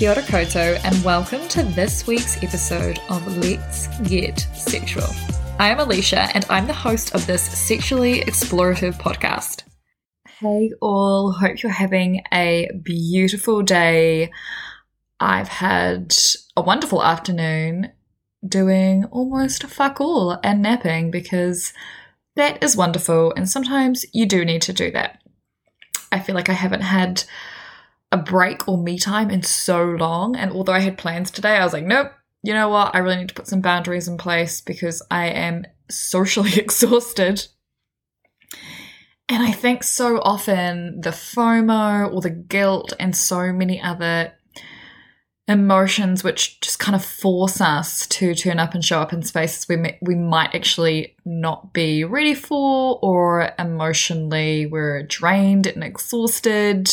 Kia ora koutou, and welcome to this week's episode of Let's Get Sexual. I am Alicia, and I'm the host of this sexually explorative podcast. Hey, all, hope you're having a beautiful day. I've had a wonderful afternoon doing almost fuck all and napping because that is wonderful, and sometimes you do need to do that. I feel like I haven't had a break or me time in so long. And although I had plans today, I was like, nope, you know what? I really need to put some boundaries in place because I am socially exhausted. And I think so often the FOMO or the guilt and so many other emotions which just kind of force us to turn up and show up in spaces we we might actually not be ready for or emotionally we're drained and exhausted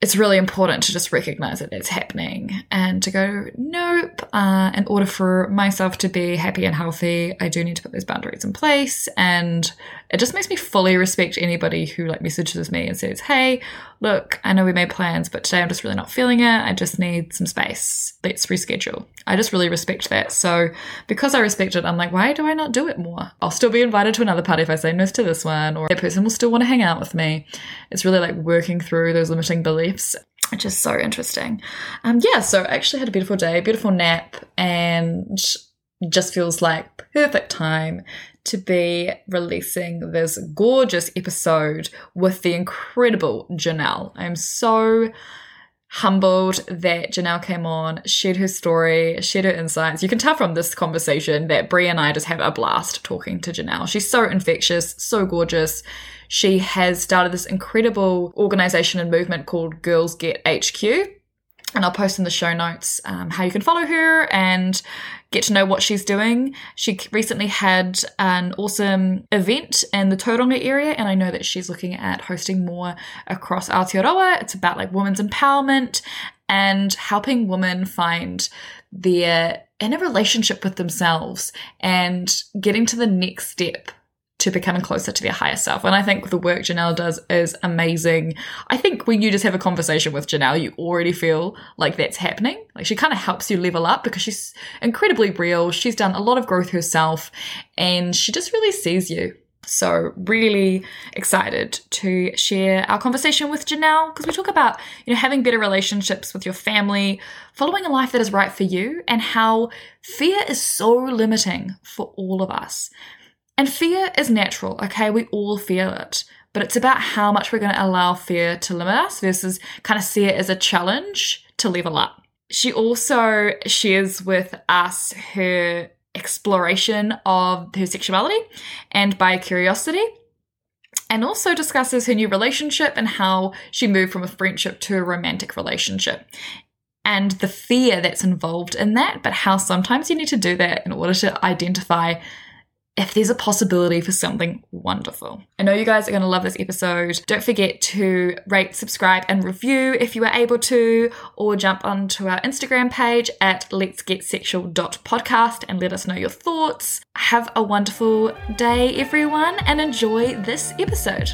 it's really important to just recognize that it's happening and to go, nope, uh, in order for myself to be happy and healthy, I do need to put those boundaries in place. And it just makes me fully respect anybody who like messages me and says, hey, look, I know we made plans, but today I'm just really not feeling it. I just need some space. Let's reschedule. I just really respect that. So because I respect it, I'm like, why do I not do it more? I'll still be invited to another party if I say no to this one, or that person will still want to hang out with me. It's really like working through those limiting beliefs which is so interesting. Um, yeah, so I actually had a beautiful day, beautiful nap, and just feels like perfect time to be releasing this gorgeous episode with the incredible Janelle. I'm so humbled that Janelle came on, shared her story, shared her insights. You can tell from this conversation that Brie and I just have a blast talking to Janelle. She's so infectious, so gorgeous. She has started this incredible organization and movement called Girls Get HQ and I'll post in the show notes um, how you can follow her and get to know what she's doing. She recently had an awesome event in the Tauranga area, and I know that she's looking at hosting more across Aotearoa. It's about like women's empowerment and helping women find their inner relationship with themselves and getting to the next step to becoming closer to their higher self. And I think the work Janelle does is amazing. I think when you just have a conversation with Janelle, you already feel like that's happening. Like she kind of helps you level up because she's incredibly real. She's done a lot of growth herself and she just really sees you. So really excited to share our conversation with Janelle because we talk about, you know, having better relationships with your family, following a life that is right for you, and how fear is so limiting for all of us. And fear is natural, okay? We all feel it. But it's about how much we're going to allow fear to limit us versus kind of see it as a challenge to level up. She also shares with us her exploration of her sexuality and bi curiosity, and also discusses her new relationship and how she moved from a friendship to a romantic relationship and the fear that's involved in that, but how sometimes you need to do that in order to identify if there's a possibility for something wonderful. I know you guys are going to love this episode. Don't forget to rate, subscribe, and review if you are able to, or jump onto our Instagram page at let's get sexual.podcast and let us know your thoughts. Have a wonderful day, everyone, and enjoy this episode.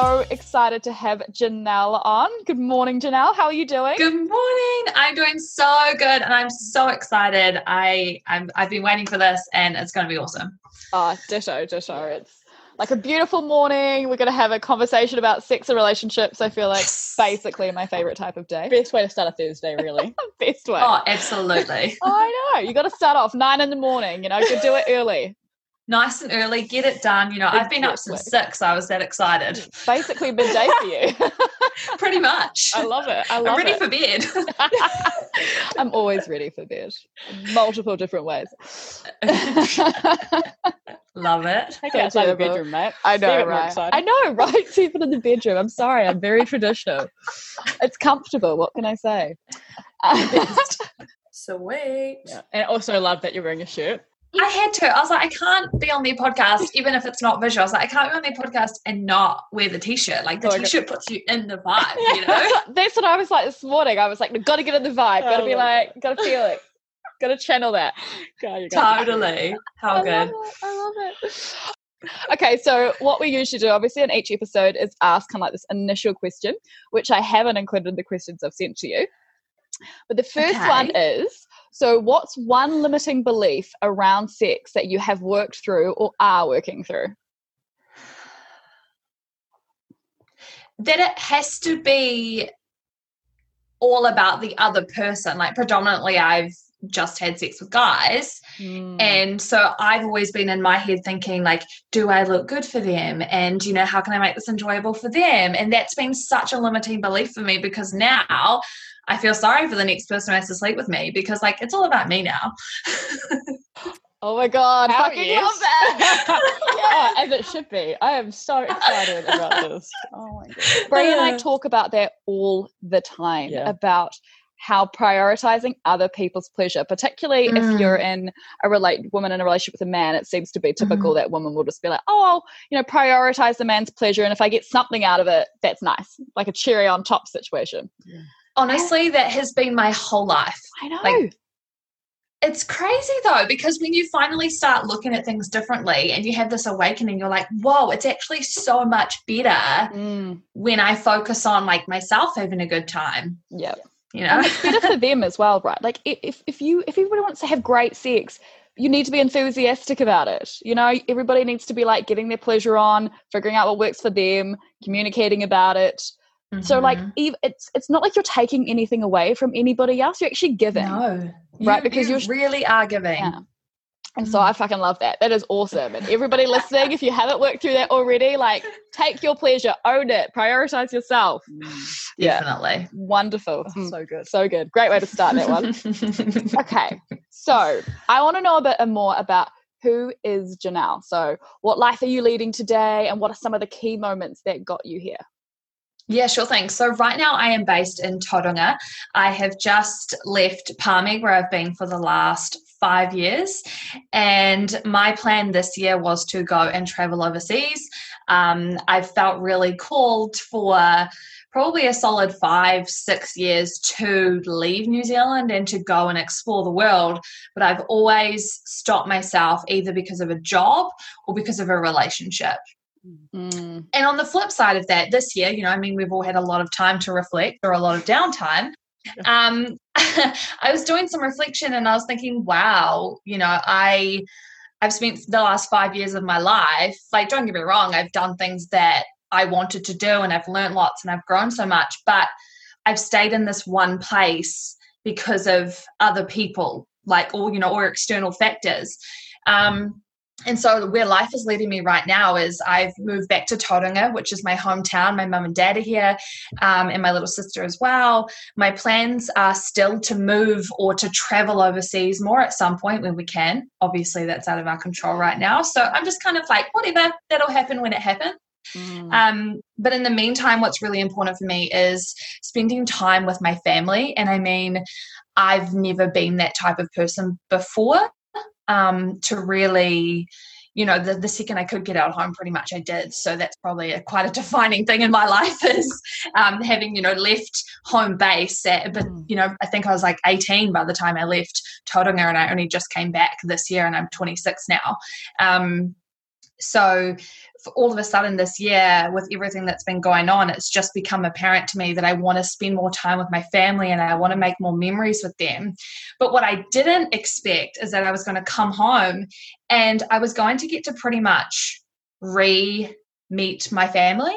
So excited to have Janelle on. Good morning, Janelle. How are you doing? Good morning. I'm doing so good, and I'm so excited. I I'm, I've been waiting for this, and it's going to be awesome. Ah, oh, ditto, ditto. It's like a beautiful morning. We're going to have a conversation about sex and relationships. I feel like basically my favorite type of day. Best way to start a Thursday, really. Best way. Oh, absolutely. I know. You got to start off nine in the morning. You know, you do it early nice and early, get it done. You know, I've been up since six. I was that excited. Basically midday for you. Pretty much. I love it. I love I'm ready it. for bed. I'm always ready for bed. Multiple different ways. love it. I outside the bedroom, mate. I know, right? I know, right? Sleeping in the bedroom. I'm sorry. I'm very traditional. It's comfortable. What can I say? Sweet. Yeah. And also love that you're wearing a shirt. I had to. I was like, I can't be on their podcast, even if it's not visual. I was like, I can't be on their podcast and not wear the t-shirt. Like the oh, t-shirt puts you in the vibe, you know? That's what I was like this morning. I was like, gotta get in the vibe, gotta be oh. like, gotta feel it. Gotta channel that. God, totally. How I good. Love I love it. okay, so what we usually do, obviously, in each episode is ask kind of like this initial question, which I haven't included in the questions I've sent to you. But the first Okay. one is so, what's one limiting belief around sex that you have worked through or are working through? that it has to be all about the other person. Like predominantly I've just had sex with guys. Mm. And so I've always been in my head thinking like, do I look good for them? And you know, how can I make this enjoyable for them? And that's been such a limiting belief for me because now I feel sorry for the next person who has to sleep with me because like it's all about me now. Oh my god, How fucking yes. love that. Oh, as it should be. I am so excited about this. Oh my god. Bray and I talk about that all the time Yeah. about how prioritizing other people's pleasure, particularly if Mm. you're in a relate woman in a relationship with a man, it seems to be Mm-hmm. typical that women will just be like, oh, I'll, you know, prioritize the man's pleasure, and if I get something out of it, that's nice, like a cherry on top situation. Honestly, that has been my whole life. I know. Like, It's crazy though, because when you finally start looking at things differently and you have this awakening, you're like, whoa, it's actually so much better Mm, when I focus on like myself having a good time, yeah. you know? and it's better for them as well, right? Like if if you if everybody wants to have great sex, you need to be enthusiastic about it. You know, everybody needs to be like getting their pleasure on, figuring out what works for them, communicating about it. So like Mhm. it's it's not like you're taking anything away from anybody else. You're actually giving. no. Right, You- because you you're- really are giving. Yeah. And so I fucking love that. That is awesome. And everybody listening, if you haven't worked through that already, like take your pleasure, own it, prioritize yourself. Yeah. Definitely. Wonderful. Oh, Mm, so good. So good. Great way to start that one. okay so i want to know a bit more about who is janelle so what life are you leading today and what are some of the key moments that got you here Yeah, sure thing. So right now I am based in Tauranga. I have just left Palmy where I've been for the last five years. And my plan this year was to go and travel overseas. Um, I felt really called for probably a solid five, six years to leave New Zealand and to go and explore the world. But I've always stopped myself either because of a job or because of a relationship. Mm, And on the flip side of that, this year, you know, I mean, we've all had a lot of time to reflect or a lot of downtime. Um, I was doing some reflection and I was thinking, wow, you know, I I've spent the last five years of my life, like, don't get me wrong, I've done things that I wanted to do and I've learned lots and I've grown so much, but I've stayed in this one place because of other people, like, or, you know, or external factors. Um, and so where life is leading me right now is I've moved back to Tauranga, which is my hometown. My mum and dad are here, um, and my little sister as well. My plans are still to move or to travel overseas more at some point when we can. Obviously, that's out of our control right now. So I'm just kind of like, whatever, that'll happen when it happens. mm, Um, but in the meantime, what's really important for me is spending time with my family. And I mean, I've never been that type of person before um, to really, you know, the, the second I could get out home, pretty much I did. So that's probably a, quite a defining thing in my life is um, having, you know, left home base. At, but, Mm. you know, I think I was like 18 by the time I left Tauranga and I only just came back this year and I'm 26 now. Um, so all of a sudden this year with everything that's been going on it's just become apparent to me that i want to spend more time with my family and i want to make more memories with them. But what i didn't expect is that i was going to come home and i was going to get to pretty much re meet my family.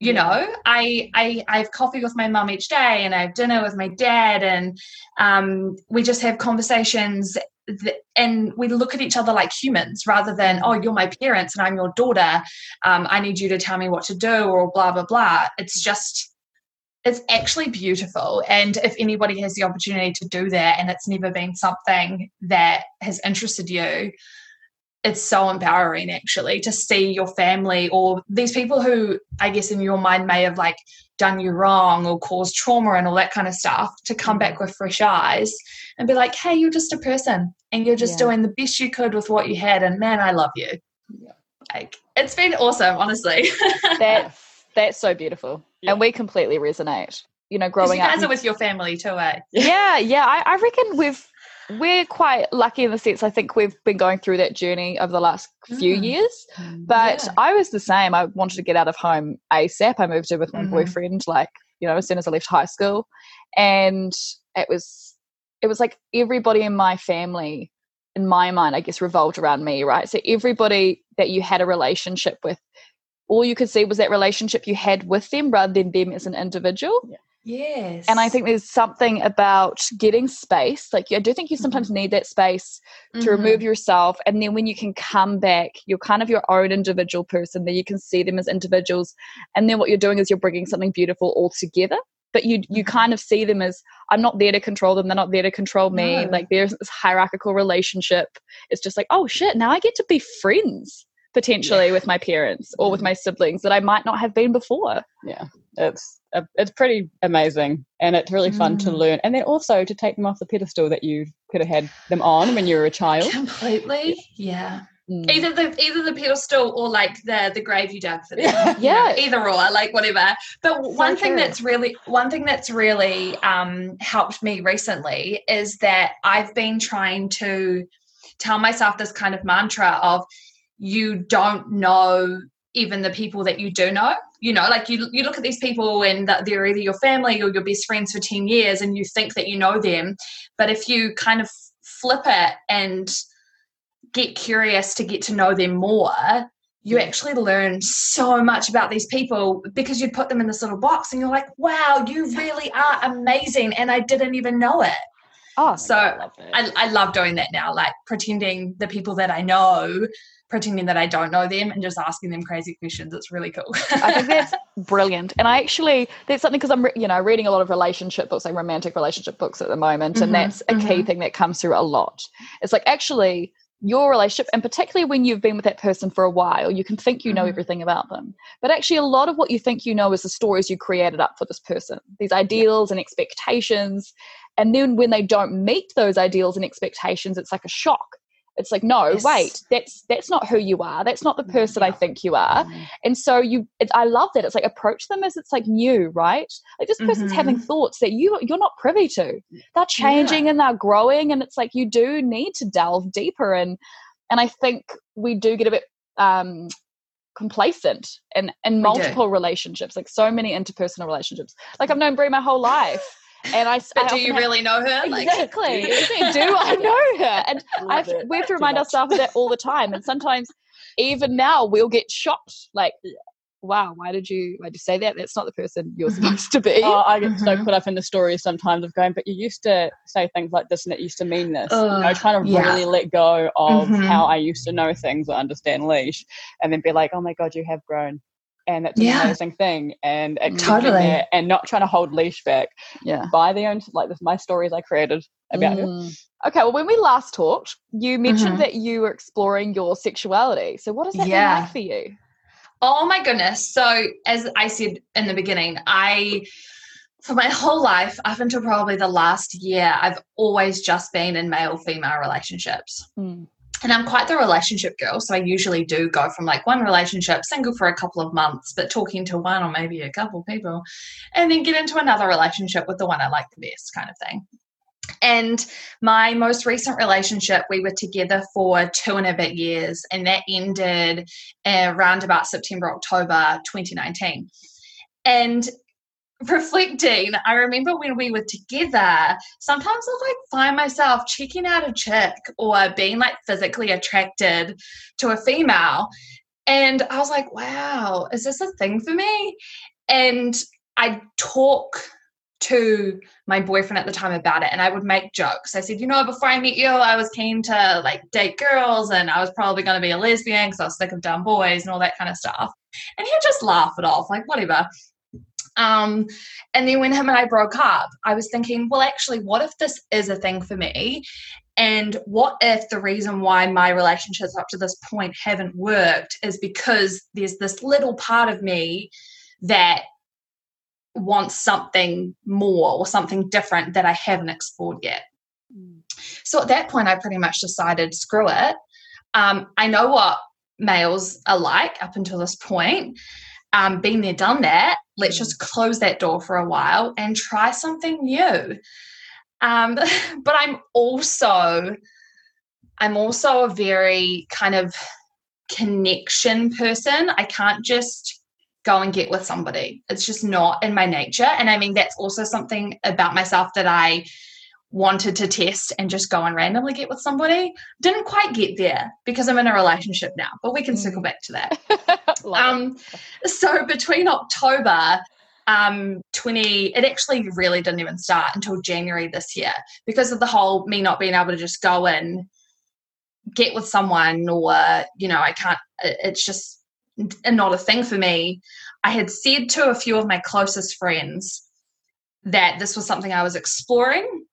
You know I, I i have coffee with my mum each day and i have dinner with my dad and um, we just have conversations th- and we look at each other like humans rather than oh you're my parents and i'm your daughter. Um, i need you to tell me what to do or blah blah blah. It's just it's actually beautiful. And if anybody has the opportunity to do that and it's never been something that has interested you it's so empowering actually to see your family or these people who i guess in your mind may have like done you wrong or caused trauma and all that kind of stuff to come back with fresh eyes and be like hey you're just a person and you're just Yeah. doing the best you could with what you had and man i love you Yeah. like it's been awesome honestly that's that's so beautiful Yeah. and we completely resonate you know, growing you guys up are with your family too eh? yeah yeah I, I reckon we've we're quite lucky in the sense I think we've been going through that journey over the last few Mm. years. But Yeah. I was the same. I wanted to get out of home ASAP. I moved in with my Mhm. boyfriend, like, you know, as soon as I left high school. And it was it was like everybody in my family, in my mind, I guess, revolved around me, right? So everybody that you had a relationship with, all you could see was that relationship you had with them rather than them as an individual. Yes. And I think there's something about getting space. Like I do think you sometimes need that space to Mhm. remove yourself and then when you can come back you're kind of your own individual person that you can see them as individuals and then what you're doing is you're bringing something beautiful all together but you you Mhm. kind of see them as i'm not there to control them they're not there to control me No. like there's this hierarchical relationship it's just like oh shit now i get to be friends potentially with my parents or with Mhm. my siblings that i might not have been before Yeah, it's it's pretty amazing, and it's really fun to Mm. learn, and then also to take them off the pedestal that you could have had them on when you were a child. completely. Yeah. Mm. Either the either the pedestal or like the the grave you dug for them. Yeah. Either or, like whatever. But one thing true. that's really one thing that's really um, helped me recently is that I've been trying to tell myself this kind of mantra of you don't know even the people that you do know you know like you you look at these people and that they're either your family or your best friends for 10 years and you think that you know them but if you kind of flip it and get curious to get to know them more you actually learn so much about these people because you put them in this little box and you're like wow you really are amazing and i didn't even know it oh so I love. I, I love doing that now, like pretending the people that I know, pretending that I don't know them, and just asking them crazy questions. It's really cool. I think that's brilliant. And I actually, that's something because I'm, re- you know, reading a lot of relationship books, like romantic relationship books at the moment. Mhm, And that's a key mhm. thing that comes through a lot. It's like actually your relationship, and particularly when you've been with that person for a while, you can think you know Mhm. everything about them. But actually, a lot of what you think you know is the stories you created up for this person, these ideals and expectations. And then when they don't meet those ideals and expectations, it's like a shock. It's like, no, Yes. wait, that's that's not who you are. That's not the person I think you are. Mm. and so you it, i love that. It's like approach them as it's like new right? Like this person's having thoughts that you you're not privy to. They're changing and they're growing and it's like you do need to delve deeper and and i think we do get a bit um complacent in in multiple relationships like so many interpersonal relationships. Like i've known brie my whole life and I, but do often you have- really know her? Like, exactly do i know her and I have, we have to remind ourselves of that all the time. And sometimes, even now, we'll get shocked. Like, wow, why did you why did you say that? That's not the person you're Mhm. supposed to be. Oh, I get so caught up in the stories sometimes of going, but you used to say things like this and it used to mean this. you know, trying to yeah. really let go of Mhm. how I used to know things or understand Lish and then be like, oh my God, you have grown. And that's an Yeah. amazing thing. And Totally. and not trying to hold Lish back yeah. by the own, like this, my stories I created about. Mm. Okay, well, when we last talked, you mentioned Mhm. that you were exploring your sexuality. So, what has that Yeah. been like for you? Oh my goodness. So, as I said in the beginning, I, for my whole life, up until probably the last year, I've always just been in male female relationships. Mm. And I'm quite the relationship girl. So, I usually do go from like one relationship, single for a couple of months, but talking to one or maybe a couple people, and then get into another relationship with the one I like the best, kind of thing. And my most recent relationship, we were together for two and a bit years, and that ended uh, around about September, October 2019. And reflecting, I remember when we were together, sometimes I'll like find myself checking out a chick or being like physically attracted to a female. And I was like, wow, is this a thing for me? And I'd talk to my boyfriend at the time about it and I would make jokes. I said, you know, before I met you, I was keen to like date girls and I was probably going to be a lesbian because I was sick of dumb boys and all that kind of stuff. And he'd just laugh it off, like, whatever. Um, and then when him and I broke up, I was thinking, well, actually, what if this is a thing for me? And what if the reason why my relationships up to this point haven't worked is because there's this little part of me that wants something more or something different that I haven't explored yet. So at that point, I pretty much decided, screw it. Um, I know what males are like up until this point. Um, been there, done that. Let's just close that door for a while and try something new. Um, but I'm also, I'm also a very kind of connection person. I can't just go and get with somebody. It's just not in my nature. And I mean, that's also something about myself that I wanted to test and just go and randomly get with somebody. Didn't quite get there because I'm in a relationship now, but we can mm. circle back to that. um, so between October um 20 it actually really didn't even start until January this year because of the whole me not being able to just go and get with someone or you know I can't it's just not a thing for me. I had said to a few of my closest friends that this was something I was exploring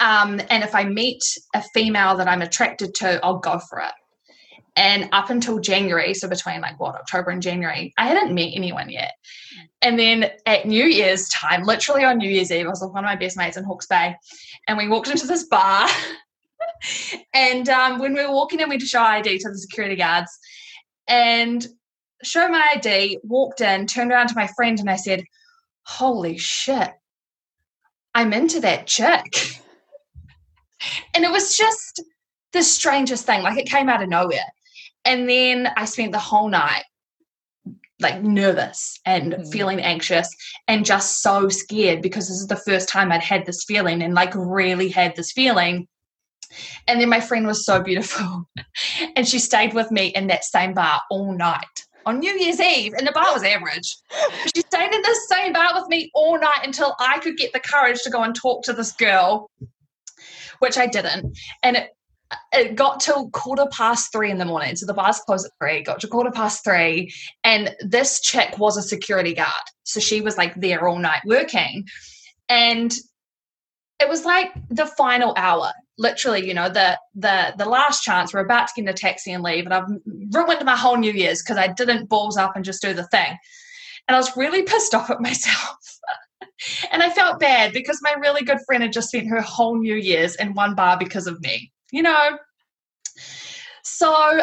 um, and if I meet a female that I'm attracted to, I'll go for it. And up until January, so between like what, October and January, I hadn't met anyone yet. And then at New Year's time, literally on New Year's Eve, I was with one of my best mates in Hawke's Bay, and we walked into this bar. and um, when we were walking in, we had to show ID to the security guards. And show my ID, walked in, turned around to my friend, and I said, Holy shit, I'm into that chick. And it was just the strangest thing. Like it came out of nowhere. And then I spent the whole night like nervous and mm. feeling anxious and just so scared because this is the first time I'd had this feeling and like really had this feeling. And then my friend was so beautiful and she stayed with me in that same bar all night on New Year's Eve, and the bar was average. She stayed in this same bar with me all night until I could get the courage to go and talk to this girl which I didn't. And it it got till quarter past three in the morning. So the bars closed at three, got to quarter past three. And this chick was a security guard. So she was like there all night working. And it was like the final hour. Literally, you know, the the the last chance. We're about to get in a taxi and leave. And I've ruined my whole New Year's because I didn't balls up and just do the thing. And I was really pissed off at myself. And I felt bad because my really good friend had just spent her whole New Year's in one bar because of me, you know. So,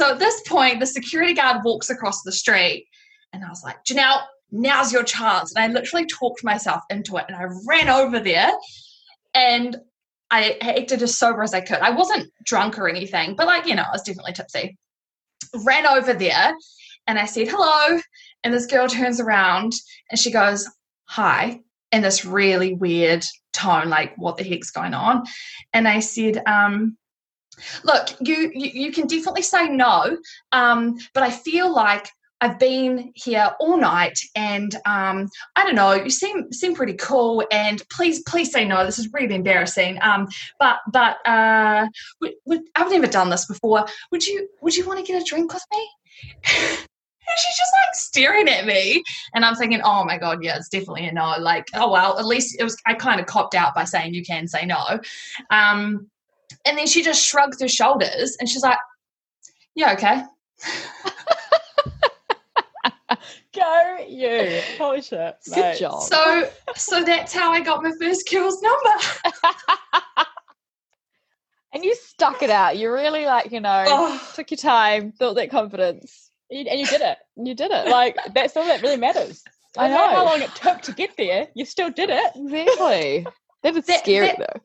so at this point, the security guard walks across the street, and I was like, Janelle, now's your chance. And I literally talked myself into it, and I ran over there, and I acted as sober as I could. I wasn't drunk or anything, but like you know, I was definitely tipsy. Ran over there, and I said hello, and this girl turns around and she goes, hi in this really weird tone, like what the heck's going on? And I said, um, look, you, you, you can definitely say no, um, but I feel like I've been here all night, and um, I don't know. You seem seem pretty cool, and please please say no. This is really embarrassing. Um, but but uh, I've never done this before. Would you would you want to get a drink with me? And she's just like staring at me. And I'm thinking, oh my God, yeah, it's definitely a no. Like, oh well, at least it was I kind of copped out by saying you can say no. Um, and then she just shrugs her shoulders and she's like, Yeah, okay. Go you. Holy shit. Mate. Good job. So so that's how I got my first girl's number. and you stuck it out. You really like, you know, oh. took your time, built that confidence and you did it. You did it. Like that's all that really matters. I know how long it took to get there. You still did it. Exactly. That was that, scary that, though.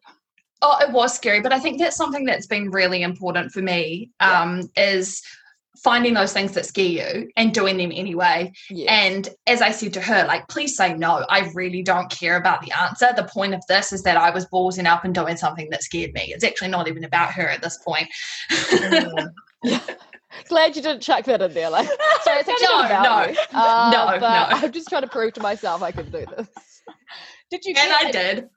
Oh, it was scary, but I think that's something that's been really important for me. Um, yeah. is finding those things that scare you and doing them anyway. Yes. And as I said to her, like, please say no. I really don't care about the answer. The point of this is that I was ballsing up and doing something that scared me. It's actually not even about her at this point. Mm. yeah. Glad you didn't chuck that in there. Like, sorry, it's no, about no, me. Uh, no, no. I'm just trying to prove to myself I can do this. Did you? And I did.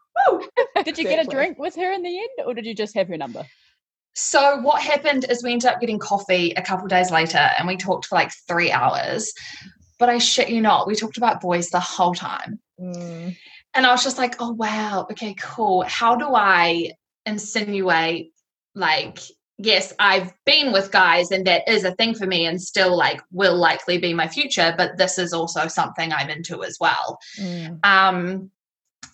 did you get a drink with her in the end, or did you just have her number? So what happened is we ended up getting coffee a couple days later, and we talked for like three hours. But I shit you not, we talked about boys the whole time. Mm. And I was just like, oh wow, okay, cool. How do I insinuate like yes, I've been with guys and that is a thing for me and still like will likely be my future, but this is also something I'm into as well. Mm. Um,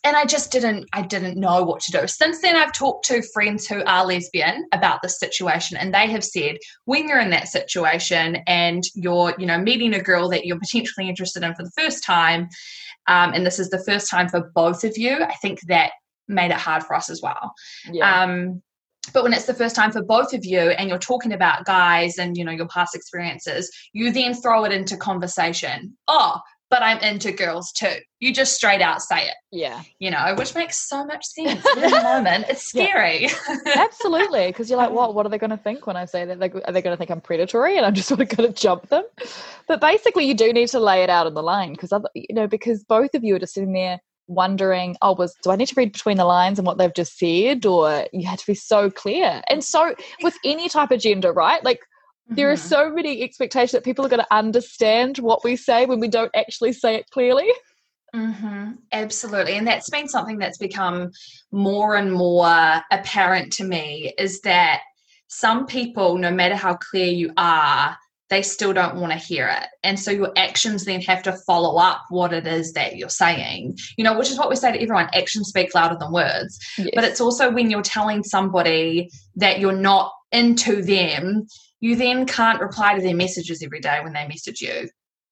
and I just didn't I didn't know what to do. Since then I've talked to friends who are lesbian about this situation and they have said when you're in that situation and you're, you know, meeting a girl that you're potentially interested in for the first time, um, and this is the first time for both of you, I think that made it hard for us as well. Yeah. Um, but when it's the first time for both of you and you're talking about guys and you know your past experiences you then throw it into conversation oh but i'm into girls too you just straight out say it yeah. you know which makes so much sense in the moment it's Yeah. scary Absolutely, because you're like, what? What are they going to think when I say that? Like, are they going to think I'm predatory and I'm just sort of going to jump them? But basically, you do need to lay it out on the line because other, you know, because both of you are just sitting there wondering, oh, was do I need to read between the lines and what they've just said, or you had to be so clear. And so, with any type of gender, right? Like, there are Mhm. so many expectations that people are going to understand what we say when we don't actually say it clearly. hmm Absolutely. And that's been something that's become more and more apparent to me is that some people, no matter how clear you are, they still don't want to hear it. And so your actions then have to follow up what it is that you're saying, you know, which is what we say to everyone actions speak louder than words. But it's also when you're telling somebody that you're not into them, you then can't reply to their messages every day when they message you.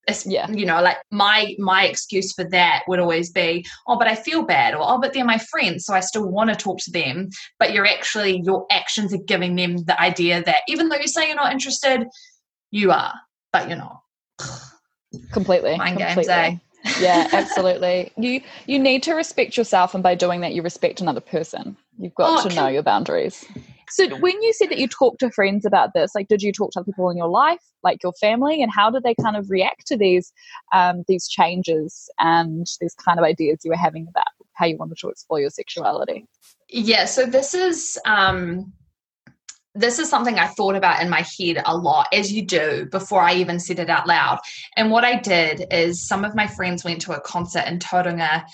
It's, Yeah. you know, like my my excuse for that would always be, oh, but I feel bad, or oh, but they're my friends, so I still want to talk to them. But you're actually your actions are giving them the idea that even though you say you're not interested, you are, but you're not. completely. Mind games, eh? yeah absolutely. You you need to respect yourself and by doing that you respect another person. You've got Oh, to can- know your boundaries. So when you said that you talked to friends about this like did you talk to other people in your life like your family and how did they kind of react to these um, these changes and these kind of ideas you were having about how you wanted to explore your sexuality? Yeah, so this is um this is something I thought about in my head a lot, as you do, before I even said it out loud. And what I did is some of my friends went to a concert in Tauranga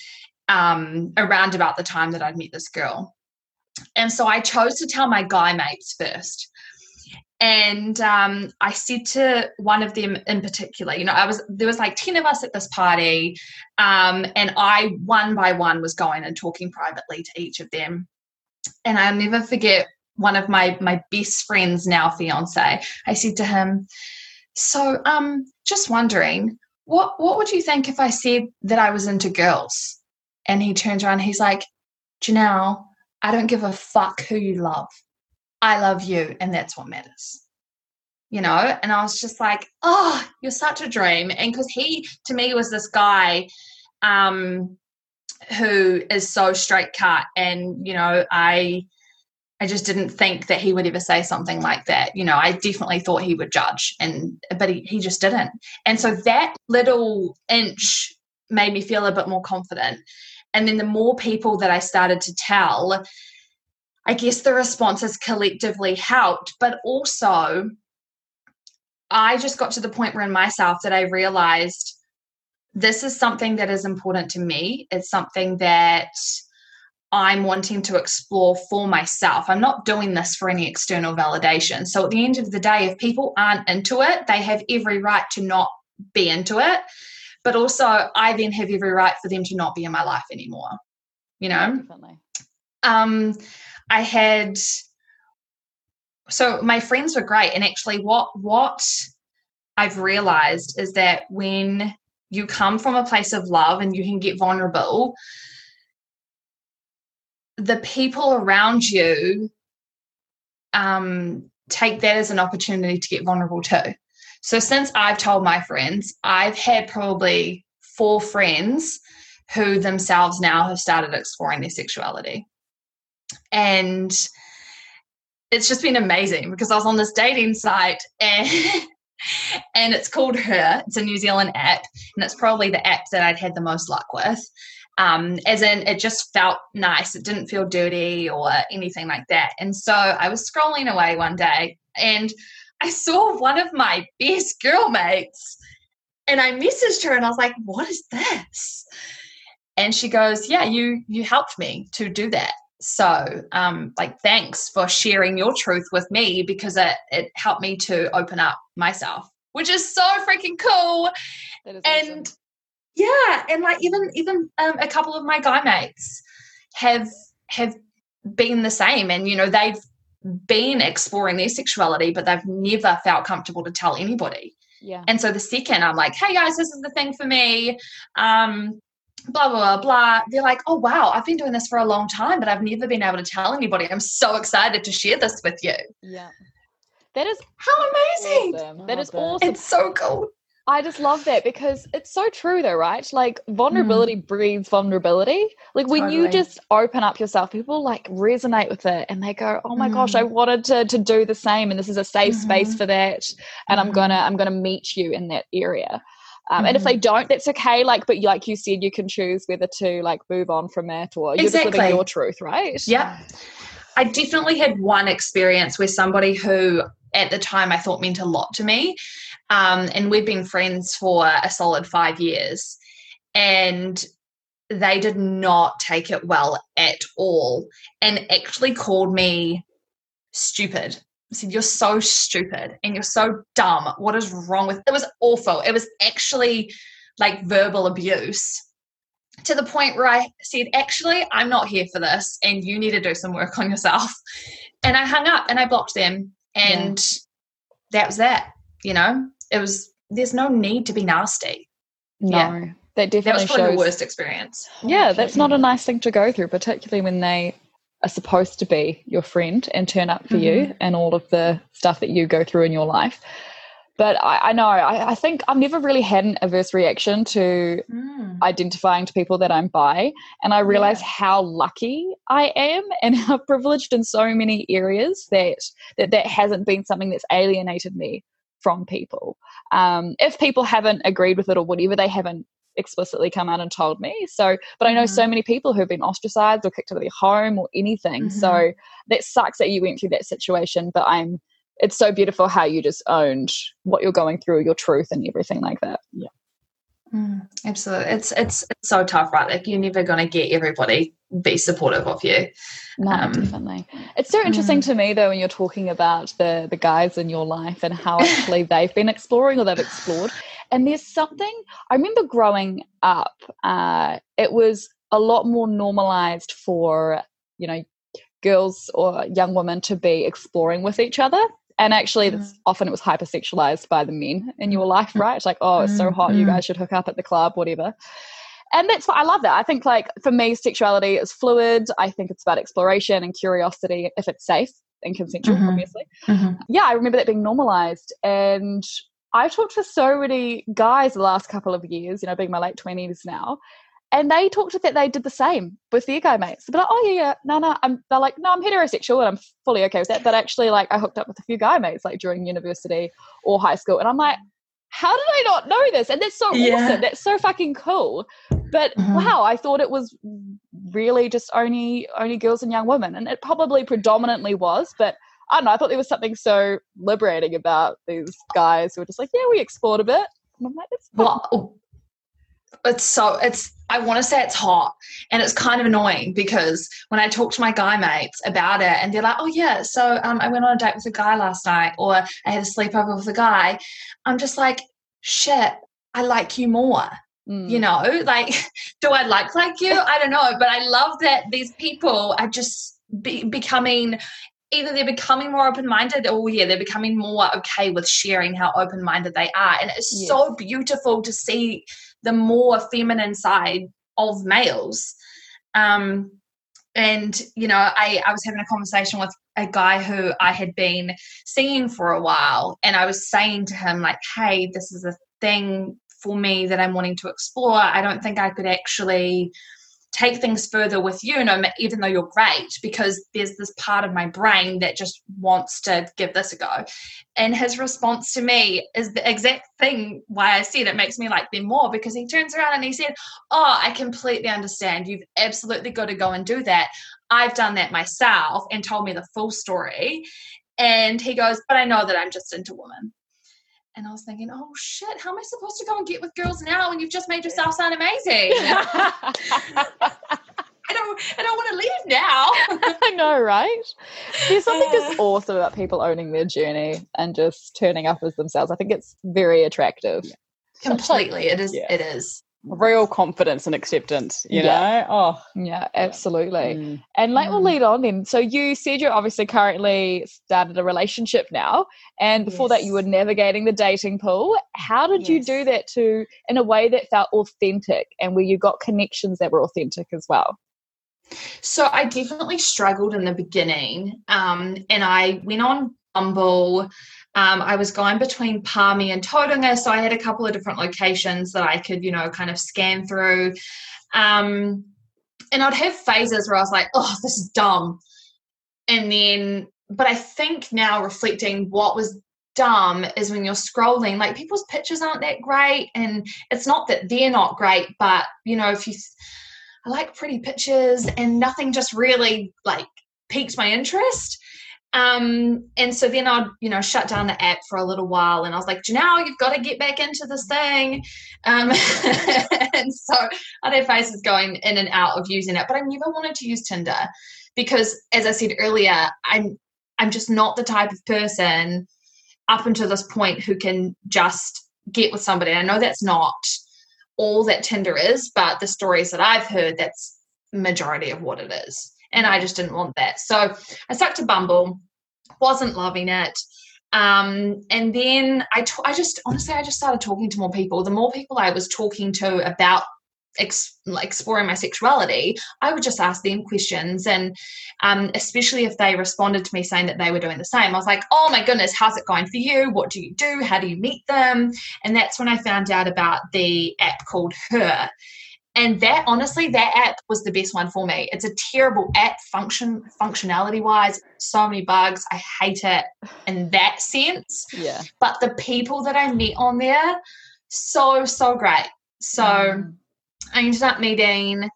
um, around about the time that I'd met this girl. And so I chose to tell my guy mates first. And um, I said to one of them in particular, you know, I was there was like 10 of us at this party, um, and I one by one was going and talking privately to each of them and I'll never forget one of my my best friends now fiance. I said to him so um just wondering what what would you think if i said that i was into girls? And he turns around he's like janelle i don't give a fuck who you love. I love you and that's what matters. You know? And i was just like oh you're such a dream. And because he to me was this guy um who is so straight cut. And you know i i just didn't think that he would ever say something like that. You know i definitely thought he would judge and but he, he just didn't. And so that little inch made me feel a bit more confident. And then the more people that i started to tell i guess the responses collectively helped but also i just got to the point where in myself that i realized this is something that is important to me. It's something that I'm wanting to explore for myself. I'm not doing this for any external validation. So at the end of the day, if people aren't into it, they have every right to not be into it. But also, I then have every right for them to not be in my life anymore. You know? definitely um i had so my friends were great and actually what what i've realized is that when you come from a place of love and you can get vulnerable the people around you um take that as an opportunity to get vulnerable too so since i've told my friends i've had probably four friends who themselves now have started exploring their sexuality and it's just been amazing because I was on this dating site and and it's called Her. It's a New Zealand app, and it's probably the app that I'd had the most luck with. Um, as in, it just felt nice. It didn't feel dirty or anything like that. And so I was scrolling away one day, and I saw one of my best girl mates, and I messaged her, and I was like, "What is this?" And she goes, "Yeah, you you helped me to do that." so um like thanks for sharing your truth with me because it it helped me to open up myself which is so freaking cool and awesome. Yeah and like even even um, a couple of my guy mates have have been the same and you know they've been exploring their sexuality but they've never felt comfortable to tell anybody. Yeah. And so the second I'm like, hey guys, this is the thing for me. Um, blah blah blah blah. They're like oh wow i've been doing this for a long time but i've never been able to tell anybody. I'm so excited to share this with you. Yeah. That is how amazing! Awesome. that is awesome. It's so cool I just love that because it's so true though, right? Like vulnerability mm. breeds vulnerability. Like when totally. you just open up yourself, people like resonate with it and they go, Oh my mm. gosh, I mm. wanted to to do the same and this is a safe mm-hmm. space for that. And mm-hmm. I'm gonna I'm gonna meet you in that area. Um. And if they mm-hmm. don't, that's okay. Like, but like you said, you can choose whether to like move on from it or you're exactly. just living your truth, right? Yeah. I definitely had one experience where somebody who at the time I thought meant a lot to me um, and we've been friends for a solid five years. And they did not take it well at all and actually called me stupid. I said, You're so stupid and you're so dumb. What is wrong with it? was awful. It was actually like verbal abuse to the point where I said, Actually, I'm not here for this and you need to do some work on yourself. And I hung up and I blocked them. And yeah. that was that, you know? It was there's no need to be nasty. No. Yeah. That definitely that was probably shows, the worst experience. Yeah, that's not a nice thing to go through, particularly when they are supposed to be your friend and turn up for mm-hmm. you and all of the stuff that you go through in your life. But I, I know, I, I, think I've never really had an adverse reaction to mm. identifying to people that I'm bi. And I realize yeah. how lucky I am and how privileged in so many areas that, that that hasn't been something that's alienated me from people. Um, if people haven't agreed with it or whatever, they haven't explicitly come out and told me. So, but I know mm-hmm. so many people who've been ostracized or kicked out of their home or anything. Mm-hmm. So that sucks that you went through that situation. But I'm, it's so beautiful how you just owned what you're going through, your truth, and everything like that. Yeah. Mm, absolutely. It's, it's it's so tough, right? Like you're never gonna get everybody be supportive of you. No, um, definitely. It's so interesting mm. to me though when you're talking about the the guys in your life and how actually they've been exploring or they've explored. And there's something I remember growing up, uh, it was a lot more normalized for, you know, girls or young women to be exploring with each other and actually mm. often it was hypersexualized by the men in your life right like oh it's so hot you mm-hmm. guys should hook up at the club whatever and that's what I love that. I think like for me, sexuality is fluid. I think it's about exploration and curiosity if it's safe and consensual, mm-hmm. obviously. Mm-hmm. Yeah, I remember that being normalized. And I've talked to so many guys the last couple of years, you know, being my late twenties now, and they talked to that they did the same with their guy mates. They're like, oh yeah, yeah, no, no. I'm, they're like, no, I'm heterosexual and I'm fully okay with that. But actually, like, I hooked up with a few guy mates like during university or high school, and I'm like, how did I not know this? And that's so yeah. awesome. That's so fucking cool. But mm-hmm. wow, I thought it was really just only only girls and young women, and it probably predominantly was. But I don't know. I thought there was something so liberating about these guys who were just like, yeah, we explored a bit. And I'm like, that's well, it's so it's I want to say it's hot and it's kind of annoying because when I talk to my guy mates about it and they're like, oh yeah, so um, I went on a date with a guy last night or I had a sleepover with a guy, I'm just like, shit, I like you more. Mm. You know, like, do I like like you? I don't know, but I love that these people are just be- becoming either they're becoming more open-minded or yeah they're becoming more okay with sharing how open-minded they are and it's yes. so beautiful to see the more feminine side of males. Um, and you know, I, I was having a conversation with a guy who I had been seeing for a while, and I was saying to him, like, hey, this is a thing for me that I'm wanting to explore. I don't think I could actually take things further with you, no, even though you're great, because there's this part of my brain that just wants to give this a go. And his response to me is the exact thing why I said it makes me like them more because he turns around and he said, Oh, I completely understand. You've absolutely got to go and do that. I've done that myself and told me the full story. And he goes, But I know that I'm just into women. And I was thinking, oh shit, how am I supposed to go and get with girls now when you've just made yourself sound amazing? I don't I don't want to leave now. I know, right? There's something just uh. awesome about people owning their journey and just turning up as themselves. I think it's very attractive. Completely. It is yeah. it is. Real confidence and acceptance you Yeah. know oh Yeah, absolutely. mm. And like we'll Mm. lead on then. So you said you're obviously currently started a relationship now, and before that you were navigating the dating pool. How did you do that to in a way that felt authentic and where you got connections that were authentic as well? So I definitely struggled in the beginning. Um, and I went on Bumble. Um, I was going between Palmy and Tauranga, so I had a couple of different locations that I could, you know, kind of scan through. Um, and I'd have phases where I was like, oh, this is dumb. And then, but I think now reflecting what was dumb is when you're scrolling, like people's pictures aren't that great. And it's not that they're not great, but, you know, if you, I like pretty pictures and nothing just really like piqued my interest. Um, and so then I'd, you know, shut down the app for a little while and I was like, Janelle, you've got to get back into this thing. Um, and so I'd have phases going in and out of using it, but I never wanted to use Tinder because as I said earlier, I'm I'm just not the type of person up until this point who can just get with somebody. I know that's not all that Tinder is, but the stories that I've heard, that's majority of what it is. And I just didn't want that. So I stuck to Bumble, wasn't loving it. Um, and then I, t- I just honestly, I just started talking to more people. The more people I was talking to about ex- exploring my sexuality, I would just ask them questions. And um, especially if they responded to me saying that they were doing the same, I was like, oh my goodness, how's it going for you? What do you do? How do you meet them? And that's when I found out about the app called Her. And that honestly, that app was the best one for me. It's a terrible app function functionality wise, so many bugs. I hate it in that sense. Yeah. But the people that I met on there, so, so great. So Mm. I ended up meeting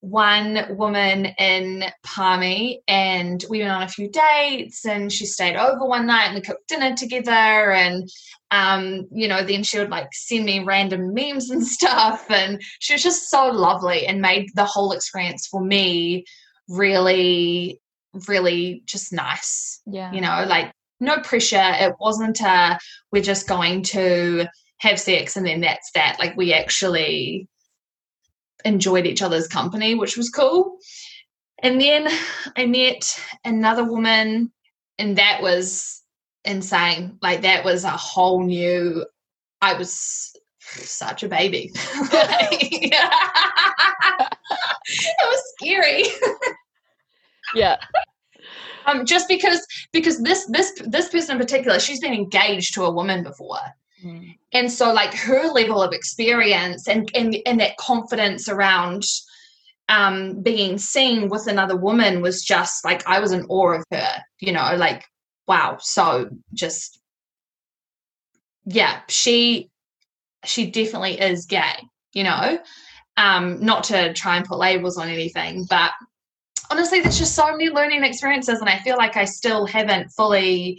one woman in Palmy and we went on a few dates and she stayed over one night and we cooked dinner together and um you know then she would like send me random memes and stuff and she was just so lovely and made the whole experience for me really really just nice. Yeah. you know like no pressure. It wasn't a we're just going to have sex and then that's that. Like we actually enjoyed each other's company which was cool. And then i met another woman and that was insane. Like that was a whole new i was such a baby. Like, it was scary. Yeah. um just because because this this this person in particular she's been engaged to a woman before Mm. and so like her level of experience and and, and that confidence around um being seen with another woman was just like i was in awe of her you know like wow so just yeah she she definitely is gay you know um not to try and put labels on anything but honestly there's just so many learning experiences and i feel like i still haven't fully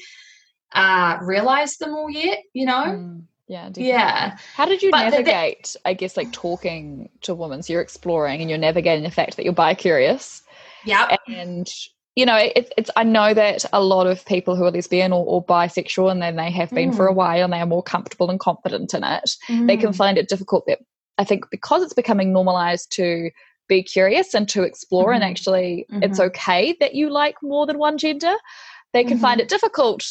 uh realized them all yet you know Mm. Yeah. definitely. yeah How did you But the- the- navigate, I guess, like talking to women? So you're exploring and you're navigating the fact that you're bi curious. yeah And, you know, it, it's, I know that a lot of people who are lesbian or, or bisexual and then they have been for a Mm. while and they are more comfortable and confident in it, they Mm. can find it difficult. That I think because it's becoming normalized to be curious and to explore, and Mhm. actually it's Mhm. okay that you like more than one gender, they can find Mhm. it difficult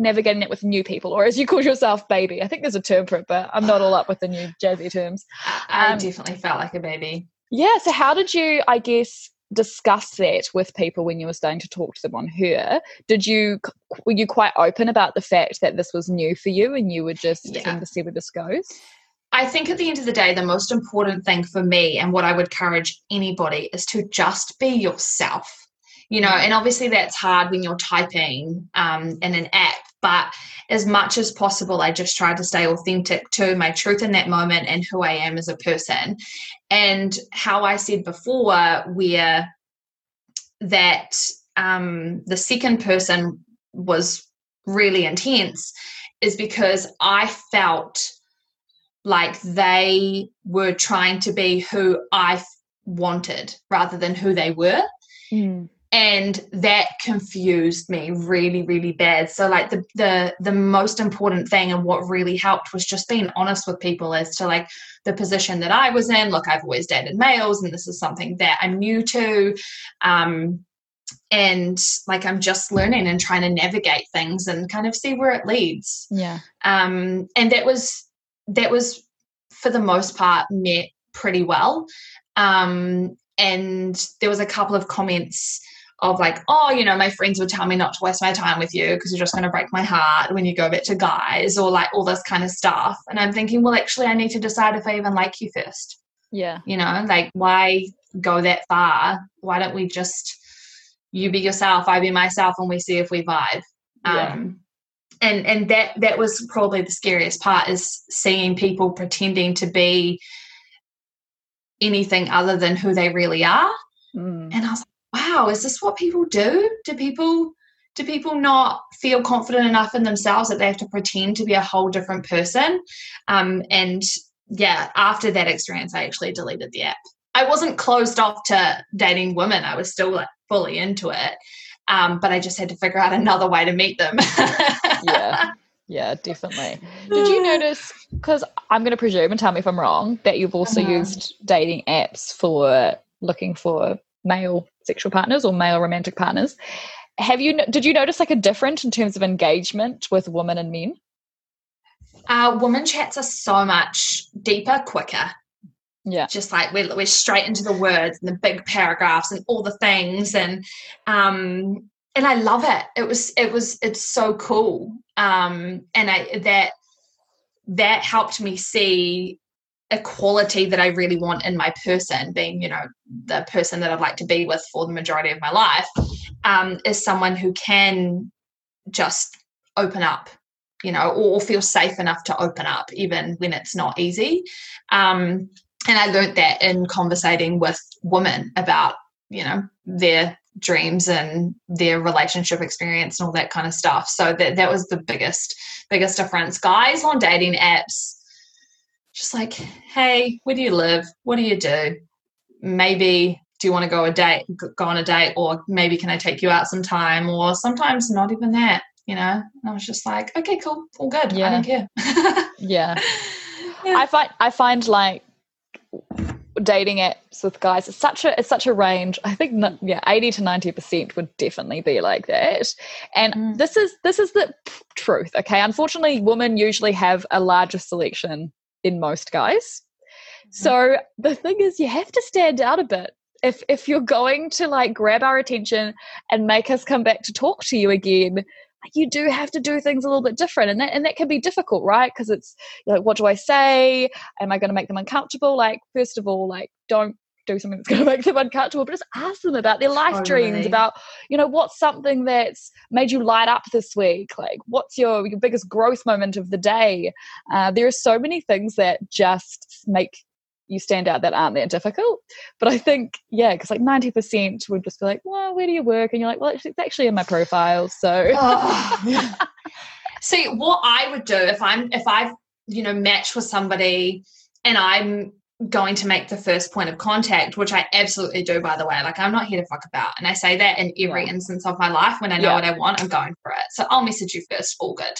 navigating it with new people, or as you call yourself, baby. I think there's a term for it, but I'm not all up with the new jazzy terms. I, I um, definitely felt like a baby Yeah. So how did you, I guess, discuss that with people when you were starting to talk to them on her? Did you were you quite open about the fact that this was new for you and you were just Yeah. keen to see where this goes? I think at the end of the day, the most important thing for me and what I would encourage anybody is to just be yourself. You know, and obviously that's hard when you're typing um, in an app, but as much as possible, I just try to stay authentic to my truth in that moment and who I am as a person. And how I said before, where that um, the second person was really intense, is because I felt like they were trying to be who I wanted rather than who they were. And that confused me really really bad. So like the the the most important thing and what really helped was just being honest with people as to like the position that i was in. Look i've always dated males and this is something that i'm new to. Um and like i'm just learning and trying to navigate things and kind of see where it leads. Yeah. Um and that was that was for the most part met pretty well. Um and there was a couple of comments of like, oh, you know, my friends would tell me not to waste my time with you because you're just going to break my heart when you go back to guys or like all this kind of stuff. And I'm thinking, well, actually, I need to decide if I even like you first. Yeah. You know, like why go that far? Why don't we just, you be yourself, I be myself, and we see if we vibe. Yeah. Um, and and that that was probably the scariest part is seeing people pretending to be anything other than who they really are. Mm. And I was wow, is this what people do? Do people do people not feel confident enough in themselves that they have to pretend to be a whole different person? Um, and yeah, after that experience, I actually deleted the app. I wasn't closed off to dating women. I was still like fully into it. Um, but I just had to figure out another way to meet them. yeah. Yeah, definitely. Did you notice? Because I'm going to presume, and tell me if I'm wrong, that you've also Uh-huh. used dating apps for looking for male sexual partners or male romantic partners. Have you? Did you notice like a difference in terms of engagement with women and men? uh, woman chats are so much deeper, quicker. Yeah. just like we're, we're straight into the words and the big paragraphs and all the things and um and i love it it was it was it's so cool um and i that that helped me see a quality that i really want in my person being you know the person that i'd like to be with for the majority of my life um is someone who can just open up you know or, feel safe enough to open up even when it's not easy um and I learned that in conversating with women about, you know, their dreams and their relationship experience and all that kind of stuff. So that that was the biggest biggest difference. Guys on dating apps, just like, hey, where do you live? What do you do? Maybe do you want to go a date go on a date or maybe can I take you out sometime? Or sometimes not even that, you know. And I was just like, okay, cool, all good. I Yeah. don't care. Yeah. Yeah. I find I find like dating apps with guys it's such a it's such a range i think n- yeah 80 to 90 percent would definitely be like that and Mm. this is this is the truth okay unfortunately women usually have a larger selection in most guys. Mm-hmm. So the thing is you have to stand out a bit. If if you're going to like grab our attention and make us come back to talk to you again you do have to do things a little bit different and that and that can be difficult right? Because it's like what do i say? Am i going to make them uncomfortable? Like first of all like don't do something that's going to make them uncomfortable but just ask them about their life dreams about you know what's something that's made you light up this week? Like what's your your biggest growth moment of the day? Uh, there are so many things that just make you stand out that aren't that difficult. But i think yeah because like 90% would just be like well where do you work? And you're like well it's actually in my profile so. Oh. See, what I would do if I'm if I've you know matched with somebody and I'm going to make the first point of contact, which I absolutely do by the way. Like I'm not here to fuck about. And I say that in every Yeah. instance of my life when I know Yeah. what I want, I'm going for it. So I'll message you first, all good.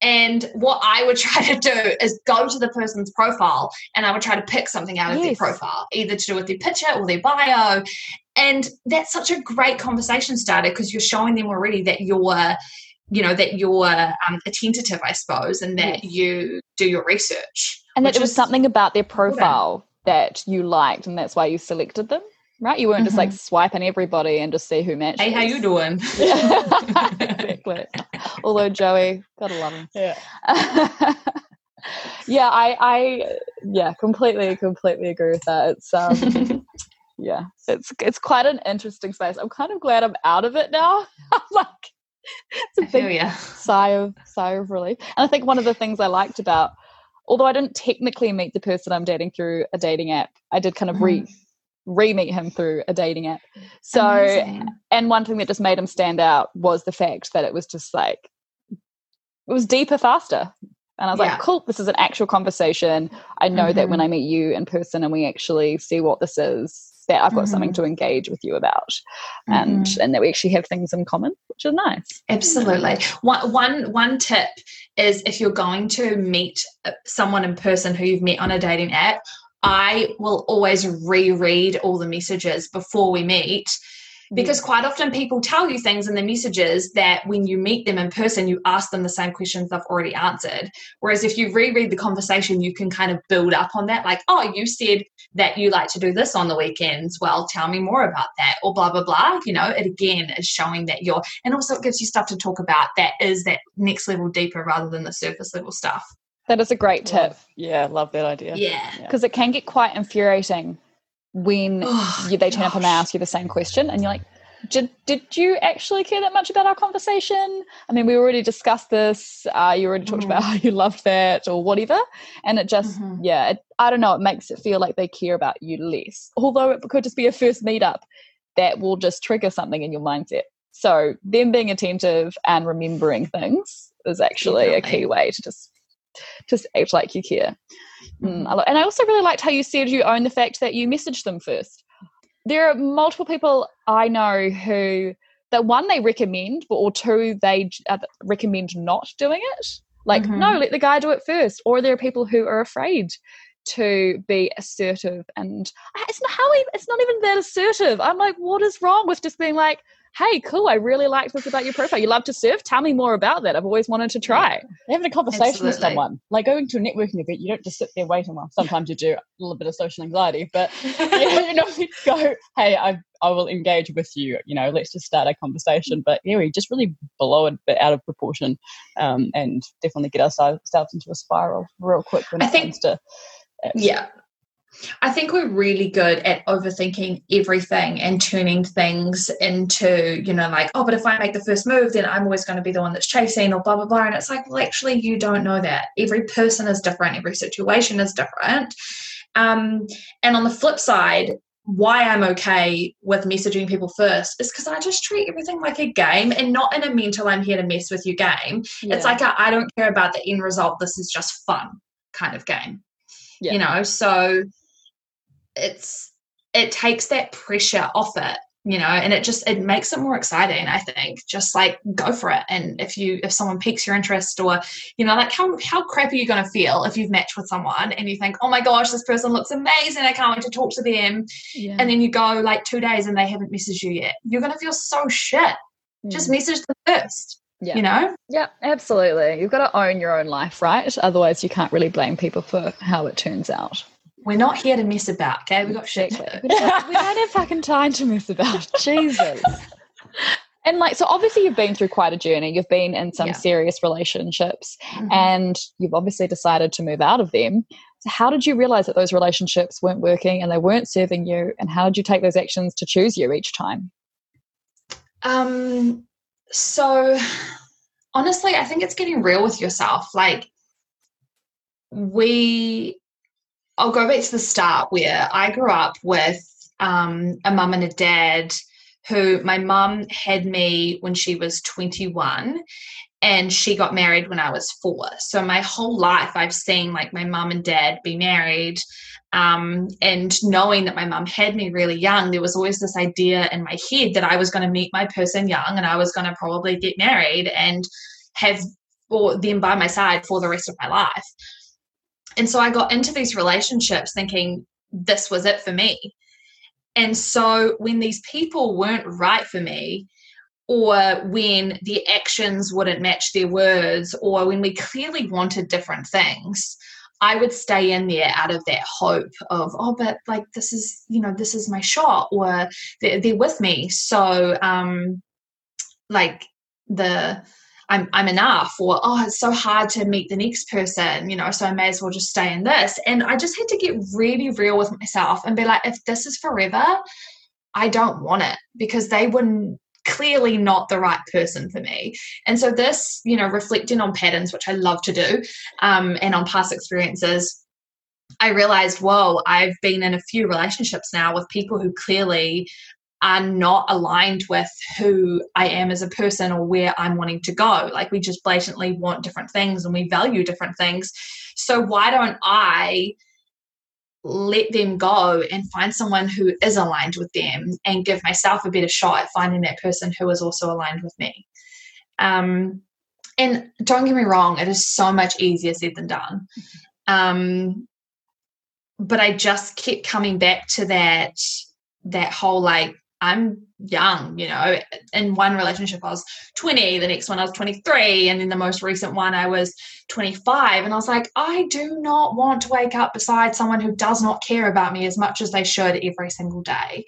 And what I would try to do is go to the person's profile and I would try to pick something out of their profile, either to do with their picture or their bio. And that's such a great conversation starter because you're showing them already that you're, you know, that you're um, attentive, I suppose, and that Yes. you do your research. And that there was is something about their profile that you liked and that's why you selected them right you weren't just like swiping everybody and just see who matches Hey, how you doing? Yeah. exactly although joey gotta love him Yeah. yeah i i yeah completely completely agree with that it's um yeah it's it's quite an interesting space i'm kind of glad i'm out of it now like it's a big sigh of sigh of relief. And I think one of the things I liked about, although I didn't technically meet the person I'm dating through a dating app, I did kind of re re meet him through a dating app. So, Amazing. and one thing that just made him stand out was the fact that it was just like it was deeper, faster. And I was Yeah. like, cool, this is an actual conversation. I know that when Mhm. I meet you in person and we actually see what this is, that I've got mm-hmm. something to engage with you about, and mm-hmm. and that we actually have things in common, which is nice. Absolutely. One one one tip is if you're going to meet uh, someone in person who you've met on a dating app, I will always reread all the messages before we meet because quite often people tell you things in the messages that when you meet them in person you ask them the same questions they've already answered. Whereas if you reread the conversation you can kind of build up on that like oh you said that you like to do this on the weekends. Well tell me more about that or blah blah blah. You know it again is showing that you're and also it gives you stuff to talk about that is that next level deeper rather than the surface level stuff. That is a great tip. Love, yeah love that idea. Yeah. Because it can get quite infuriating when oh, you, they turn gosh. up and they ask you the same question and you're like did, did you actually care that much about our conversation i mean we already discussed this uh, you already talked mm-hmm. about how you loved that or whatever and it just mm-hmm. yeah it, i don't know it makes it feel like they care about you less although it could just be a first meetup that will just trigger something in your mindset so them being attentive and remembering things is actually Definitely. a key way to just just act like you care. Mm, mm. and I also really liked how you said you own the fact that you messaged them first. There are multiple people I know who that one they recommend, but or two they uh, recommend not doing it. Like, mm-hmm. no, let the guy do it first. Or there are people who are afraid to be assertive, and it's not how it's not even that assertive. I'm like, what is wrong with just being like, hey, cool, I really liked this about your profile. You love to surf? Tell me more about that. I've always wanted to try. Having a conversation Absolutely. with someone, like going to a networking event, you don't just sit there waiting. Well, sometimes you do a little bit of social anxiety, but you know, you go, hey, I, I will engage with you. You know, let's just start a conversation. But yeah, we just really blow it a bit out of proportion um, and definitely get ourselves into a spiral real quick when it think, comes to. Yeah, I think we're really good at overthinking everything and turning things into, you know, like, oh, but if I make the first move, then I'm always going to be the one that's chasing or blah, blah, blah. And it's like, well, actually, you don't know that. Every person is different, every situation is different. Um, and on the flip side, why I'm okay with messaging people first is because I just treat everything like a game and not in a mental, I'm here to mess with you game. Yeah. It's like I don't care about the end result. This is just fun kind of game. Yeah. You know, so it's it takes that pressure off it you know and it just it makes it more exciting i think. Just like go for it. And if you if someone piques your interest or you know like how how crap are you going to feel if you've matched with someone and you think oh my gosh this person looks amazing. I can't wait to talk to them. Yeah. and then you go like two days and they haven't messaged you yet. You're going to feel so shit. Mm. just message them first yeah. you know? Yeah absolutely. You've got to own your own life right? Otherwise you can't really blame people for how it turns out we're not here to mess about, okay? We've got shit to do. we don't have fucking time to mess about. Jesus. And like, so obviously you've been through quite a journey. You've been in some yeah. serious relationships mm-hmm. and you've obviously decided to move out of them. So, how did you realize that those relationships weren't working and they weren't serving you? And how did you take those actions to choose you each time? Um, so honestly, I think it's getting real with yourself. Like, we I'll go back to the start where I grew up with um, a mum and a dad who my mum had me when she was 21 and she got married when I was four. So my whole life I've seen like my mum and dad be married. Um, and knowing that my mum had me really young, there was always this idea in my head that I was going to meet my person young and I was going to probably get married and have them by my side for the rest of my life. And so I got into these relationships thinking this was it for me. And so when these people weren't right for me, or when the actions wouldn't match their words, or when we clearly wanted different things, I would stay in there out of that hope of, oh, but like this is, you know, this is my shot, or they're, they're with me. So, um, like the I'm I'm enough or oh it's so hard to meet the next person, you know, so I may as well just stay in this. And I just had to get really real with myself and be like, if this is forever, I don't want it because they wouldn't clearly not the right person for me. And so this, you know, reflecting on patterns, which I love to do, um, and on past experiences, I realized, whoa, I've been in a few relationships now with people who clearly are not aligned with who I am as a person or where I'm wanting to go. Like we just blatantly want different things and we value different things. So why don't I let them go and find someone who is aligned with them and give myself a better shot at finding that person who is also aligned with me. Um, and don't get me wrong, it is so much easier said than done. Um, but I just kept coming back to that that whole like I'm young, you know. In one relationship, I was 20, the next one, I was 23, and then the most recent one, I was 25. And I was like, I do not want to wake up beside someone who does not care about me as much as they should every single day.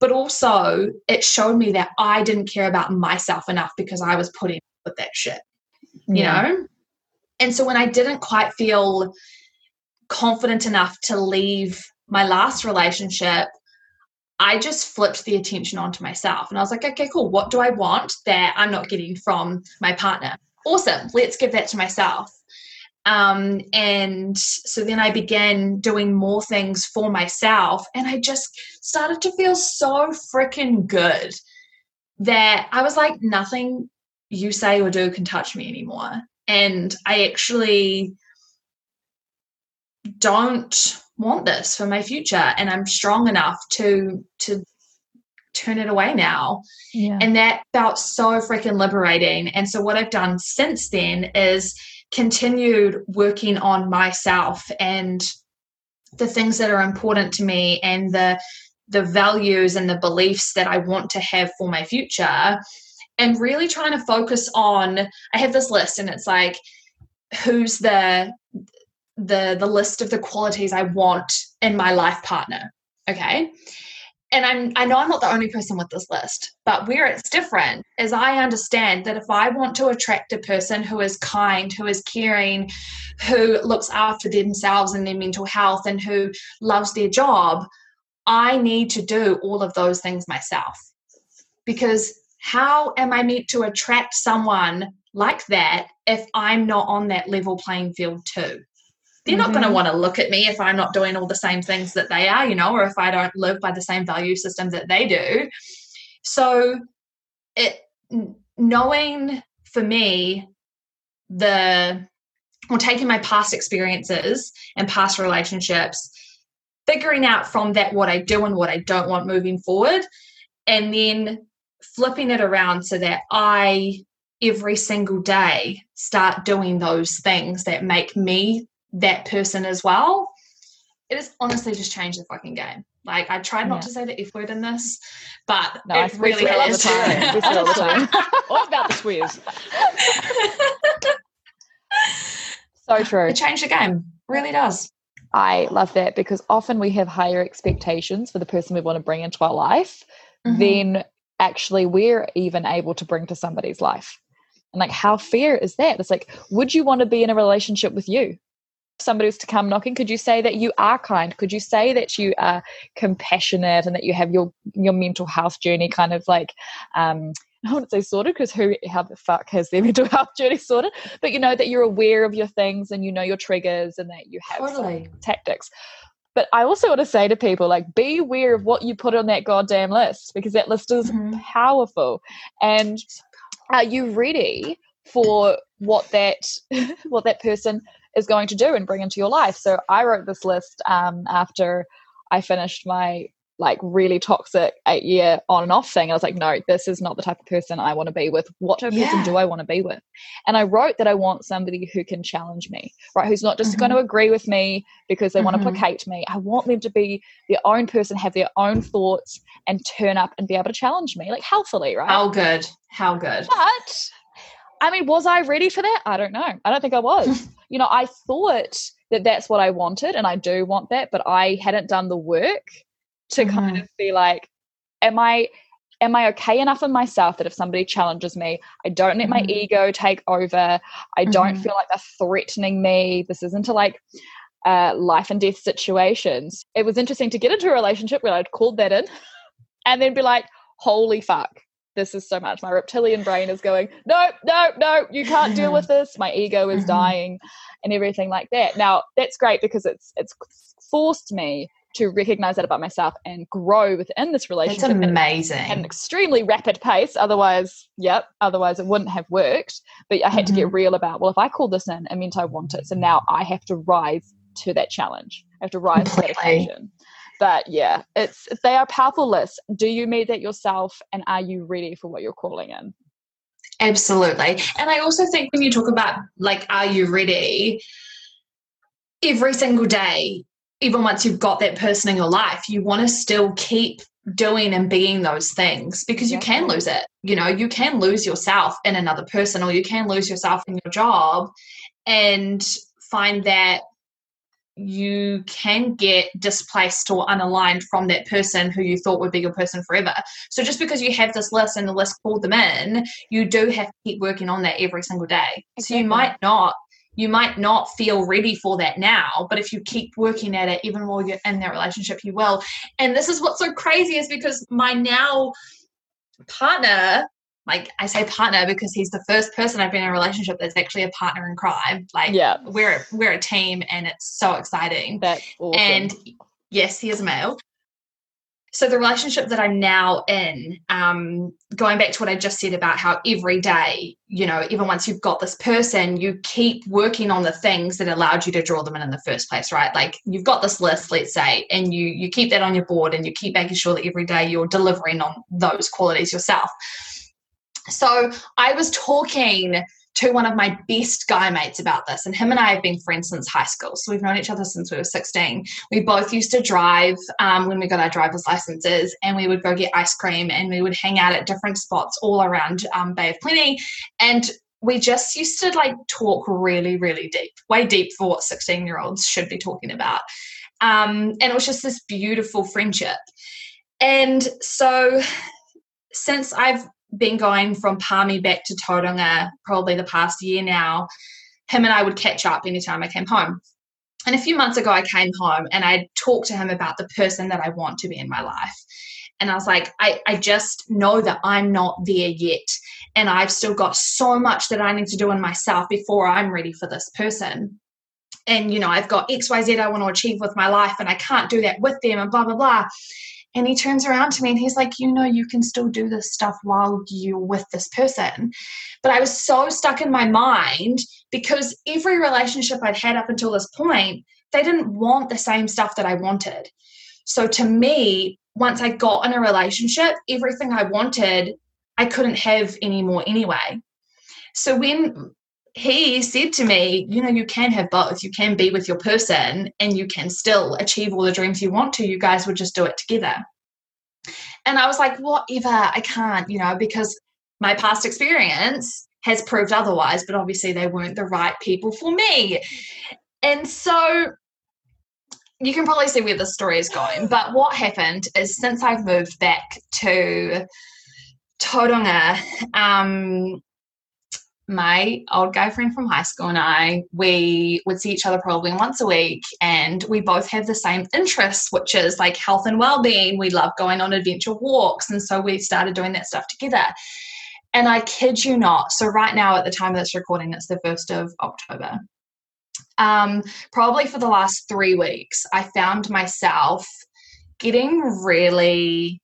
But also, it showed me that I didn't care about myself enough because I was putting up with that shit, you yeah. know? And so when I didn't quite feel confident enough to leave my last relationship, I just flipped the attention onto myself and I was like, okay, cool. What do I want that I'm not getting from my partner? Awesome. Let's give that to myself. Um, and so then I began doing more things for myself and I just started to feel so freaking good that I was like, nothing you say or do can touch me anymore. And I actually don't want this for my future and i'm strong enough to to turn it away now yeah. and that felt so freaking liberating and so what i've done since then is continued working on myself and the things that are important to me and the the values and the beliefs that i want to have for my future and really trying to focus on i have this list and it's like who's the the the list of the qualities I want in my life partner. Okay. And I'm I know I'm not the only person with this list, but where it's different is I understand that if I want to attract a person who is kind, who is caring, who looks after themselves and their mental health and who loves their job, I need to do all of those things myself. Because how am I meant to attract someone like that if I'm not on that level playing field too? They're mm-hmm. not going to want to look at me if I'm not doing all the same things that they are, you know, or if I don't live by the same value system that they do. So, it knowing for me the or taking my past experiences and past relationships, figuring out from that what I do and what I don't want moving forward, and then flipping it around so that I every single day start doing those things that make me that person as well, it has honestly just changed the fucking game. Like I tried not yeah. to say the F word in this, but no, it really is. All the time. we all the time. all about the swears. so true. It changed the game. Really does. I love that because often we have higher expectations for the person we want to bring into our life mm-hmm. than actually we're even able to bring to somebody's life. And like, how fair is that? It's like, would you want to be in a relationship with you? Somebody was to come knocking could you say that you are kind could you say that you are compassionate and that you have your your mental health journey kind of like um I wouldn't say sorted because who how the fuck has their mental health journey sorted? But you know that you're aware of your things and you know your triggers and that you have totally. tactics. But I also want to say to people like be aware of what you put on that goddamn list because that list is mm-hmm. powerful. And are you ready for what that what that person is going to do and bring into your life. So I wrote this list um, after I finished my like really toxic eight year on and off thing. I was like, no, this is not the type of person I want to be with. What type of yeah. person do I want to be with? And I wrote that I want somebody who can challenge me, right? Who's not just mm-hmm. going to agree with me because they mm-hmm. want to placate me. I want them to be their own person, have their own thoughts, and turn up and be able to challenge me, like healthily, right? How good. How good. But I mean, was I ready for that? I don't know. I don't think I was. you know, I thought that that's what I wanted, and I do want that, but I hadn't done the work to mm-hmm. kind of be like, am I am I okay enough in myself that if somebody challenges me, I don't let mm-hmm. my ego take over. I don't mm-hmm. feel like they're threatening me. This isn't a like uh, life and death situations. It was interesting to get into a relationship where I'd called that in and then be like, holy fuck, this is so much. My reptilian brain is going, no, no, no, you can't deal with this. My ego is mm-hmm. dying and everything like that. Now, that's great because it's it's forced me to recognize that about myself and grow within this relationship. It's amazing. At an extremely rapid pace. Otherwise, yep, otherwise it wouldn't have worked. But I had mm-hmm. to get mm-hmm. real about, well, if I call this in, it meant I want it. So now I have to rise to that challenge. I have to rise Completely. to that occasion. But yeah, it's they are powerful lists. Do you meet that yourself, and are you ready for what you're calling in? Absolutely. And I also think when you talk about like, are you ready? Every single day, even once you've got that person in your life, you want to still keep doing and being those things because you can lose it. You know, you can lose yourself in another person or you can lose yourself in your job and find that you can get displaced or unaligned from that person who you thought would be your person forever. So just because you have this list and the list called them in, you do have to keep working on that every single day. Exactly. So you might not you might not feel ready for that now, but if you keep working at it, even while you're in that relationship, you will. And this is what's so crazy is because my now partner like I say partner because he's the first person I've been in a relationship that's actually a partner in crime. Like yeah. we're we're a team and it's so exciting. That's awesome. And yes, he is a male. So the relationship that I'm now in, um, going back to what I just said about how every day, you know, even once you've got this person, you keep working on the things that allowed you to draw them in in the first place, right? Like you've got this list, let's say, and you you keep that on your board and you keep making sure that every day you're delivering on those qualities yourself. So I was talking to one of my best guy mates about this, and him and I have been friends since high school. So we've known each other since we were 16. We both used to drive um, when we got our driver's licenses, and we would go get ice cream and we would hang out at different spots all around um, Bay of Plenty. And we just used to like talk really, really deep, way deep for what 16 year olds should be talking about. Um, and it was just this beautiful friendship. And so since I've been going from Palmy back to Tauranga probably the past year now, him and I would catch up anytime I came home. And a few months ago, I came home and I talked to him about the person that I want to be in my life. And I was like, I, I just know that I'm not there yet. And I've still got so much that I need to do in myself before I'm ready for this person. And, you know, I've got XYZ I want to achieve with my life, and I can't do that with them, and blah, blah, blah. And he turns around to me and he's like, You know, you can still do this stuff while you're with this person. But I was so stuck in my mind because every relationship I'd had up until this point, they didn't want the same stuff that I wanted. So to me, once I got in a relationship, everything I wanted, I couldn't have anymore anyway. So when he said to me, you know, you can have both. You can be with your person and you can still achieve all the dreams you want to. You guys would just do it together. And I was like, whatever, I can't, you know, because my past experience has proved otherwise, but obviously they weren't the right people for me. And so you can probably see where the story is going. But what happened is since I've moved back to Tauranga, um, my old guy friend from high school and I, we would see each other probably once a week, and we both have the same interests, which is like health and well being. We love going on adventure walks, and so we started doing that stuff together. And I kid you not, so right now at the time of this recording, it's the 1st of October. Um, probably for the last three weeks, I found myself getting really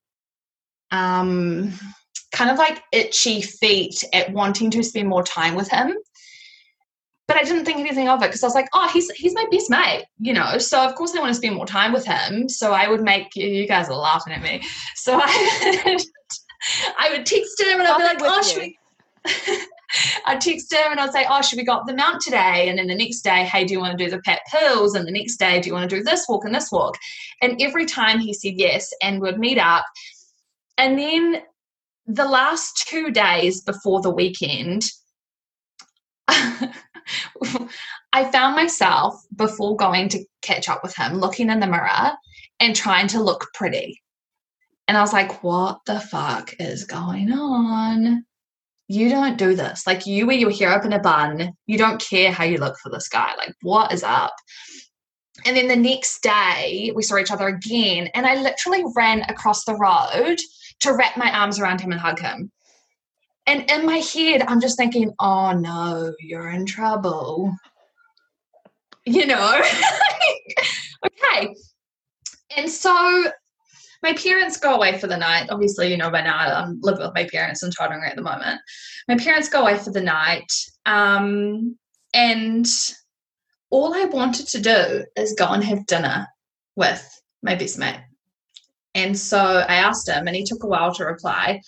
um kind of like itchy feet at wanting to spend more time with him. But I didn't think anything of it because I was like, oh, he's he's my best mate, you know. So of course I want to spend more time with him. So I would make you guys are laughing at me. So I I would text him and I'd be like, oh, should we? I'd text him and I'd say, oh, should we go up the mount today? And then the next day, hey, do you want to do the Pat Pills? And the next day, do you want to do this walk and this walk? And every time he said yes and would meet up. And then the last two days before the weekend, I found myself before going to catch up with him looking in the mirror and trying to look pretty. And I was like, what the fuck is going on? You don't do this. Like, you wear your hair up in a bun. You don't care how you look for this guy. Like, what is up? And then the next day, we saw each other again. And I literally ran across the road to wrap my arms around him and hug him. And in my head, I'm just thinking, oh no, you're in trouble. You know? okay. And so my parents go away for the night. Obviously, you know by now I'm living with my parents in Tauranga at the moment. My parents go away for the night. Um, and all I wanted to do is go and have dinner with my best mate. And so I asked him, and he took a while to reply.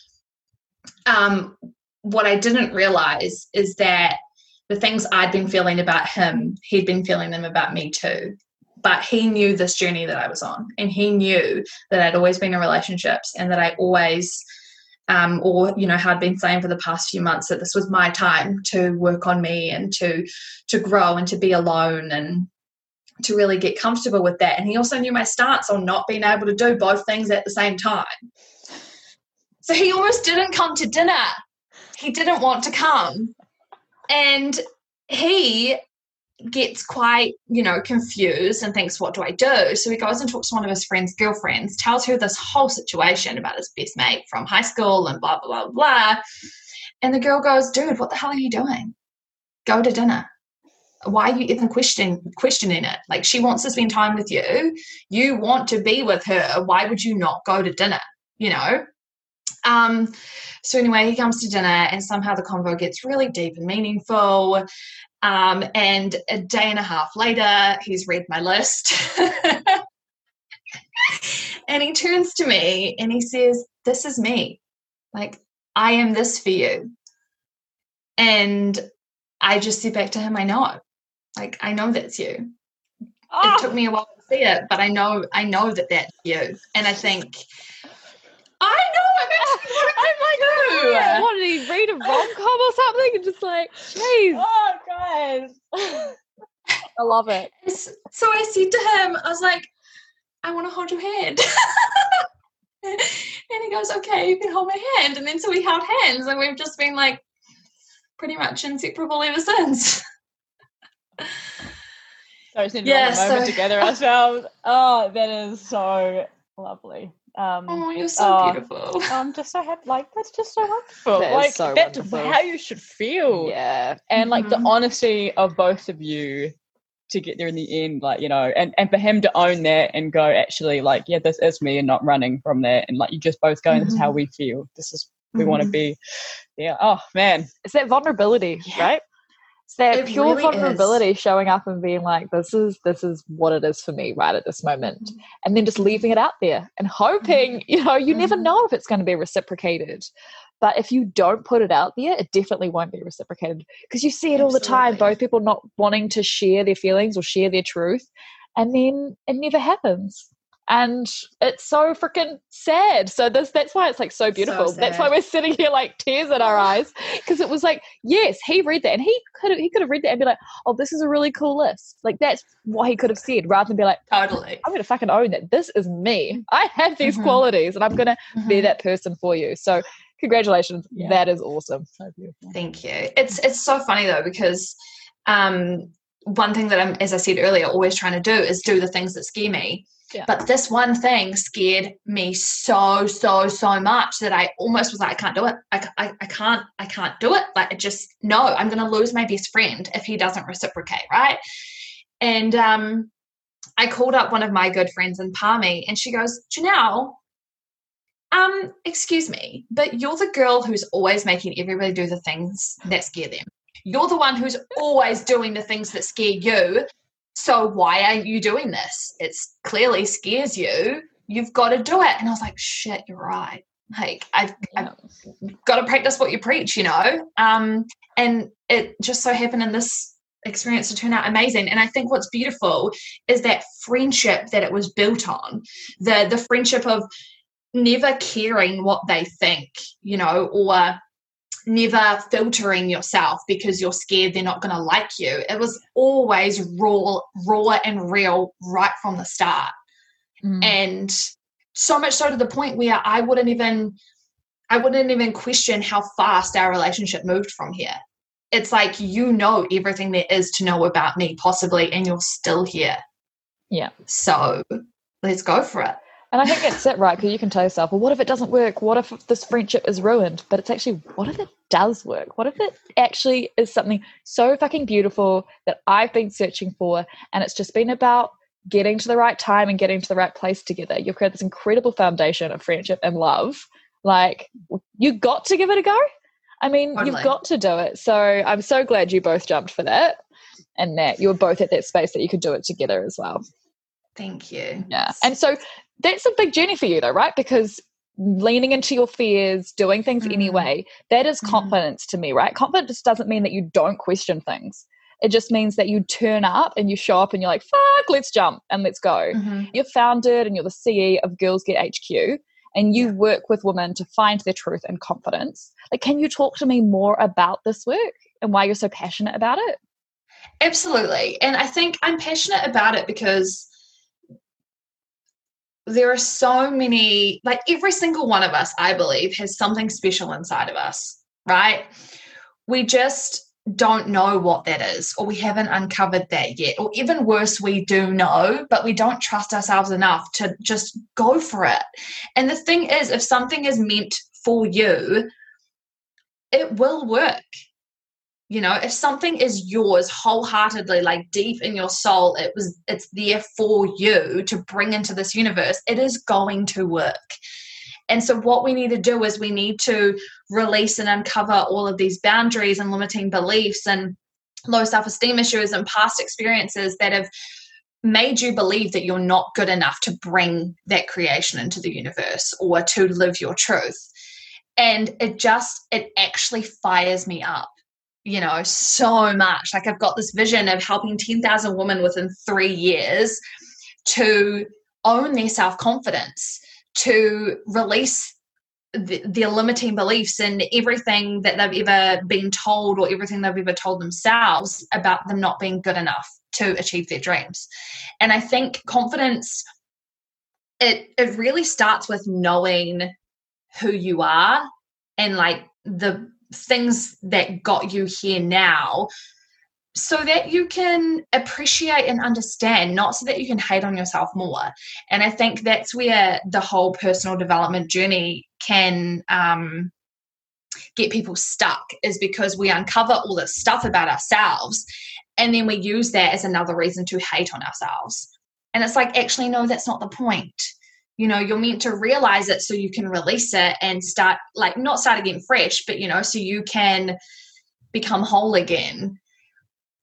Um, what I didn't realize is that the things I'd been feeling about him, he'd been feeling them about me too. But he knew this journey that I was on, and he knew that I'd always been in relationships and that I always, um, or you know, had been saying for the past few months that this was my time to work on me and to to grow and to be alone and to really get comfortable with that. And he also knew my stance on not being able to do both things at the same time. So he almost didn't come to dinner. He didn't want to come. And he gets quite, you know, confused and thinks, what do I do? So he goes and talks to one of his friend's girlfriends, tells her this whole situation about his best mate from high school and blah, blah, blah, blah. And the girl goes, dude, what the hell are you doing? Go to dinner why are you even questioning questioning it? Like she wants to spend time with you. You want to be with her. Why would you not go to dinner you know? Um so anyway he comes to dinner and somehow the convo gets really deep and meaningful. Um and a day and a half later he's read my list. And he turns to me and he says this is me. Like i am this for you. And I just said back to him, I know. Like I know that's you. Oh. It ah! took me a while to see it, but I know I know that that's you. And I think I know I'm actually what I What did he read a rom com or something? And just like, jeez. Oh guys. I love it. So I said to him, I was like, I want to hold your hand. and he goes, Okay, you can hold my hand. And then so we held hands and we've just been like pretty much inseparable ever since. So need yeah, a moment so, together ourselves. Oh, that is so lovely. Um, oh, you're so oh, beautiful. I'm just so happy. Like that's just so wonderful. That like so that's wonderful. how you should feel. Yeah, and like mm-hmm. the honesty of both of you to get there in the end. Like you know, and and for him to own that and go actually like yeah, this is me and not running from that. And like you just both going, mm-hmm. this is how mm-hmm. we feel. This is we mm-hmm. want to be. Yeah. Oh man, it's that vulnerability, yeah. right? It's that it pure really vulnerability is. showing up and being like, this is this is what it is for me right at this moment. Mm-hmm. And then just leaving it out there and hoping, mm-hmm. you know, you mm-hmm. never know if it's going to be reciprocated. But if you don't put it out there, it definitely won't be reciprocated because you see it Absolutely. all the time. Both people not wanting to share their feelings or share their truth, and then it never happens and it's so freaking sad. So this that's why it's like so beautiful. So that's why we're sitting here like tears in our eyes because it was like, yes, he read that and he could have he could have read that and be like, oh, this is a really cool list. Like that's what he could have said rather than be like, totally, I'm gonna fucking own that. This is me. I have these mm-hmm. qualities and I'm gonna mm-hmm. be that person for you. So congratulations, yeah. that is awesome. So beautiful. Thank you. It's it's so funny though because um one thing that I'm, as I said earlier, always trying to do is do the things that scare me. Yeah. But this one thing scared me so, so, so much that I almost was like, I can't do it. I, I, I can't, I can't do it. Like, I just, no, I'm going to lose my best friend if he doesn't reciprocate. Right. And um, I called up one of my good friends in Palmy and she goes, Janelle, um, excuse me, but you're the girl who's always making everybody do the things that scare them. You're the one who's always doing the things that scare you so why aren't you doing this? It's clearly scares you. You've got to do it. And I was like, shit, you're right. Like I've, yeah. I've got to practice what you preach, you know? Um, and it just so happened in this experience to turn out amazing. And I think what's beautiful is that friendship that it was built on. The the friendship of never caring what they think, you know, or never filtering yourself because you're scared they're not going to like you. It was always raw, raw and real right from the start. Mm. And so much so to the point where I wouldn't even I wouldn't even question how fast our relationship moved from here. It's like you know everything there is to know about me possibly and you're still here. Yeah. So let's go for it. And I think that's it, right? Because you can tell yourself, well, what if it doesn't work? What if this friendship is ruined? But it's actually, what if it does work? What if it actually is something so fucking beautiful that I've been searching for? And it's just been about getting to the right time and getting to the right place together. You've created this incredible foundation of friendship and love. Like, you got to give it a go. I mean, totally. you've got to do it. So I'm so glad you both jumped for that. and that you were both at that space that you could do it together as well. Thank you. Yeah. And so that's a big journey for you though, right? Because leaning into your fears, doing things mm-hmm. anyway, that is mm-hmm. confidence mm-hmm. to me, right? Confidence doesn't mean that you don't question things. It just means that you turn up and you show up and you're like, fuck, let's jump and let's go. Mm-hmm. You're founded and you're the CE of Girls Get HQ and you work with women to find their truth and confidence. Like, can you talk to me more about this work and why you're so passionate about it? Absolutely. And I think I'm passionate about it because there are so many, like every single one of us, I believe, has something special inside of us, right? We just don't know what that is, or we haven't uncovered that yet. Or even worse, we do know, but we don't trust ourselves enough to just go for it. And the thing is, if something is meant for you, it will work. You know, if something is yours wholeheartedly, like deep in your soul, it was it's there for you to bring into this universe, it is going to work. And so, what we need to do is we need to release and uncover all of these boundaries and limiting beliefs and low self esteem issues and past experiences that have made you believe that you're not good enough to bring that creation into the universe or to live your truth. And it just, it actually fires me up you know, so much. Like I've got this vision of helping 10,000 women within three years to own their self confidence, to release the, their limiting beliefs and everything that they've ever been told or everything they've ever told themselves about them not being good enough to achieve their dreams. And I think confidence it it really starts with knowing who you are and like the things that got you here now so that you can appreciate and understand, not so that you can hate on yourself more. And I think that's where the whole personal development journey can um, get people stuck, is because we uncover all this stuff about ourselves and then we use that as another reason to hate on ourselves. And it's like, actually, no, that's not the point. You know, you're meant to realize it so you can release it and start, like, not start again fresh, but, you know, so you can become whole again.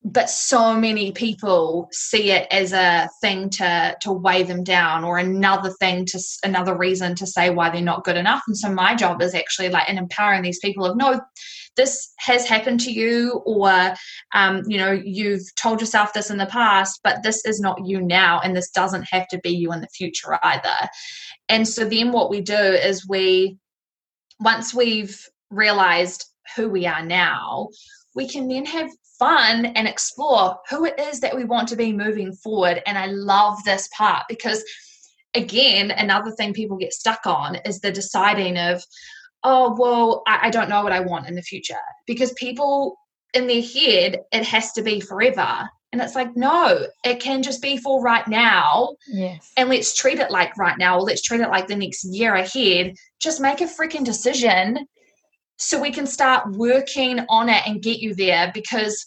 But so many people see it as a thing to to weigh them down or another thing to another reason to say why they're not good enough. And so my job is actually like in empowering these people of no this has happened to you or um, you know you've told yourself this in the past but this is not you now and this doesn't have to be you in the future either and so then what we do is we once we've realized who we are now we can then have fun and explore who it is that we want to be moving forward. And I love this part because, again, another thing people get stuck on is the deciding of, oh, well, I, I don't know what I want in the future. Because people in their head, it has to be forever. And it's like, no, it can just be for right now. Yes. And let's treat it like right now, or let's treat it like the next year ahead. Just make a freaking decision so we can start working on it and get you there because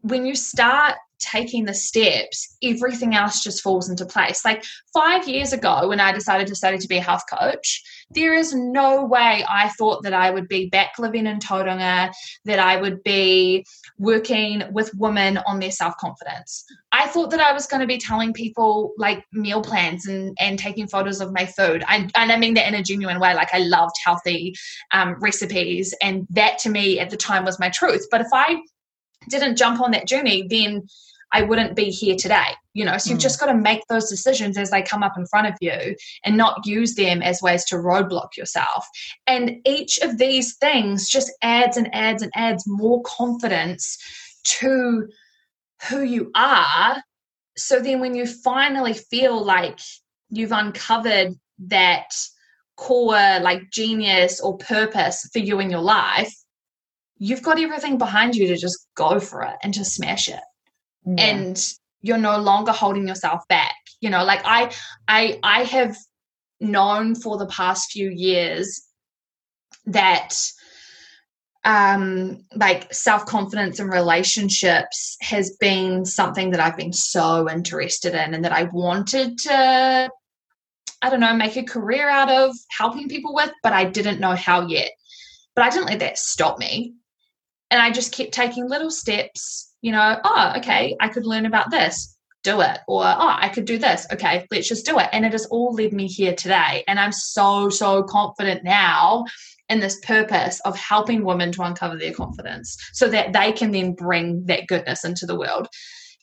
when you start taking the steps, everything else just falls into place. Like five years ago, when I decided to study to be a health coach, there is no way I thought that I would be back living in Tauranga, that I would be working with women on their self confidence. I thought that I was going to be telling people like meal plans and, and taking photos of my food. I, and I mean that in a genuine way. Like I loved healthy um, recipes, and that to me at the time was my truth. But if I didn't jump on that journey, then I wouldn't be here today. You know, so you've mm. just got to make those decisions as they come up in front of you and not use them as ways to roadblock yourself. And each of these things just adds and adds and adds more confidence to who you are. So then when you finally feel like you've uncovered that core like genius or purpose for you in your life, you've got everything behind you to just go for it and to smash it. Yeah. And you're no longer holding yourself back. You know, like I I I have known for the past few years that um like self-confidence and relationships has been something that I've been so interested in and that I wanted to I don't know make a career out of helping people with but I didn't know how yet but I didn't let that stop me and I just kept taking little steps you know, oh, okay, I could learn about this, do it. Or, oh, I could do this. Okay, let's just do it. And it has all led me here today. And I'm so, so confident now in this purpose of helping women to uncover their confidence so that they can then bring that goodness into the world.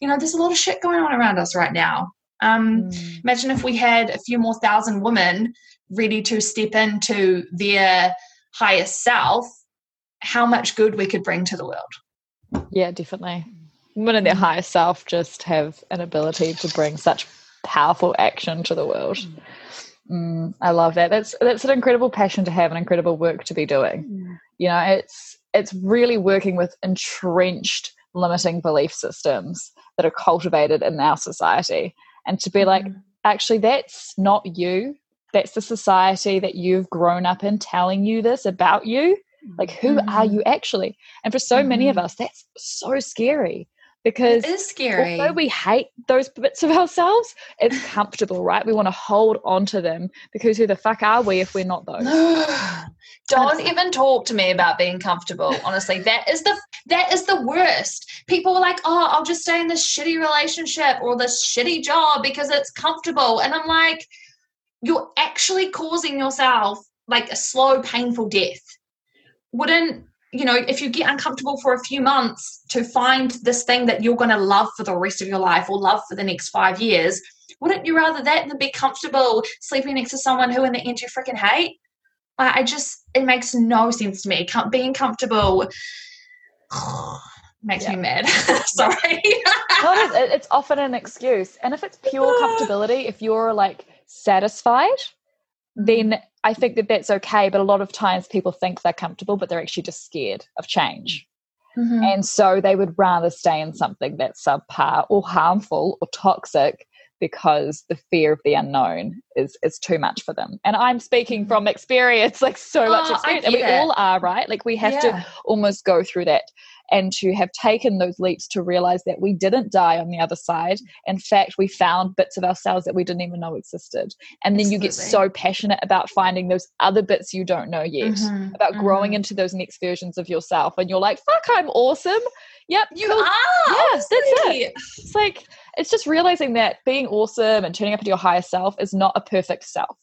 You know, there's a lot of shit going on around us right now. Um, mm. Imagine if we had a few more thousand women ready to step into their highest self, how much good we could bring to the world. Yeah, definitely. Women in their mm. highest self just have an ability to bring such powerful action to the world. Mm, I love that. That's that's an incredible passion to have, an incredible work to be doing. Mm. You know, it's it's really working with entrenched limiting belief systems that are cultivated in our society, and to be mm. like, actually, that's not you that's the society that you've grown up in telling you this about you like who mm-hmm. are you actually and for so mm-hmm. many of mm-hmm. us that's so scary because it is scary although we hate those bits of ourselves it's comfortable right we want to hold on to them because who the fuck are we if we're not those don't even talk to me about being comfortable honestly that is the that is the worst people are like oh i'll just stay in this shitty relationship or this shitty job because it's comfortable and i'm like you're actually causing yourself like a slow, painful death. Wouldn't, you know, if you get uncomfortable for a few months to find this thing that you're going to love for the rest of your life or love for the next five years, wouldn't you rather that than be comfortable sleeping next to someone who in the end you freaking hate? I just, it makes no sense to me. Being comfortable makes yeah. me mad. Sorry. it's often an excuse. And if it's pure comfortability, if you're like, satisfied, then I think that that's okay. But a lot of times people think they're comfortable, but they're actually just scared of change. Mm-hmm. And so they would rather stay in something that's subpar or harmful or toxic because the fear of the unknown is is too much for them. And I'm speaking mm-hmm. from experience, like so oh, much experience. And we it. all are, right? Like we have yeah. to almost go through that and to have taken those leaps to realize that we didn't die on the other side. In fact, we found bits of ourselves that we didn't even know existed. And then Absolutely. you get so passionate about finding those other bits you don't know yet, mm-hmm. about mm-hmm. growing into those next versions of yourself. And you're like, fuck, I'm awesome. Yep, you cool. are. Yeah, that's it. It's like it's just realizing that being awesome and turning up into your higher self is not a perfect self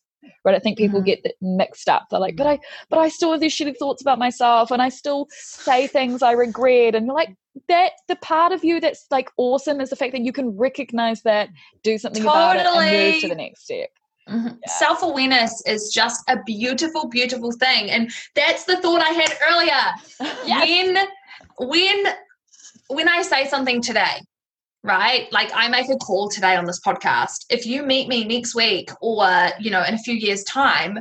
right i think people mm-hmm. get mixed up they're like but i but i still have these shitty thoughts about myself and i still say things i regret and you're like that the part of you that's like awesome is the fact that you can recognize that do something totally. about it and move to the next step Mm-hmm. Yeah. Self awareness is just a beautiful, beautiful thing, and that's the thought I had earlier. yes. When, when, when I say something today, right? Like I make a call today on this podcast. If you meet me next week or, you know, in a few years' time,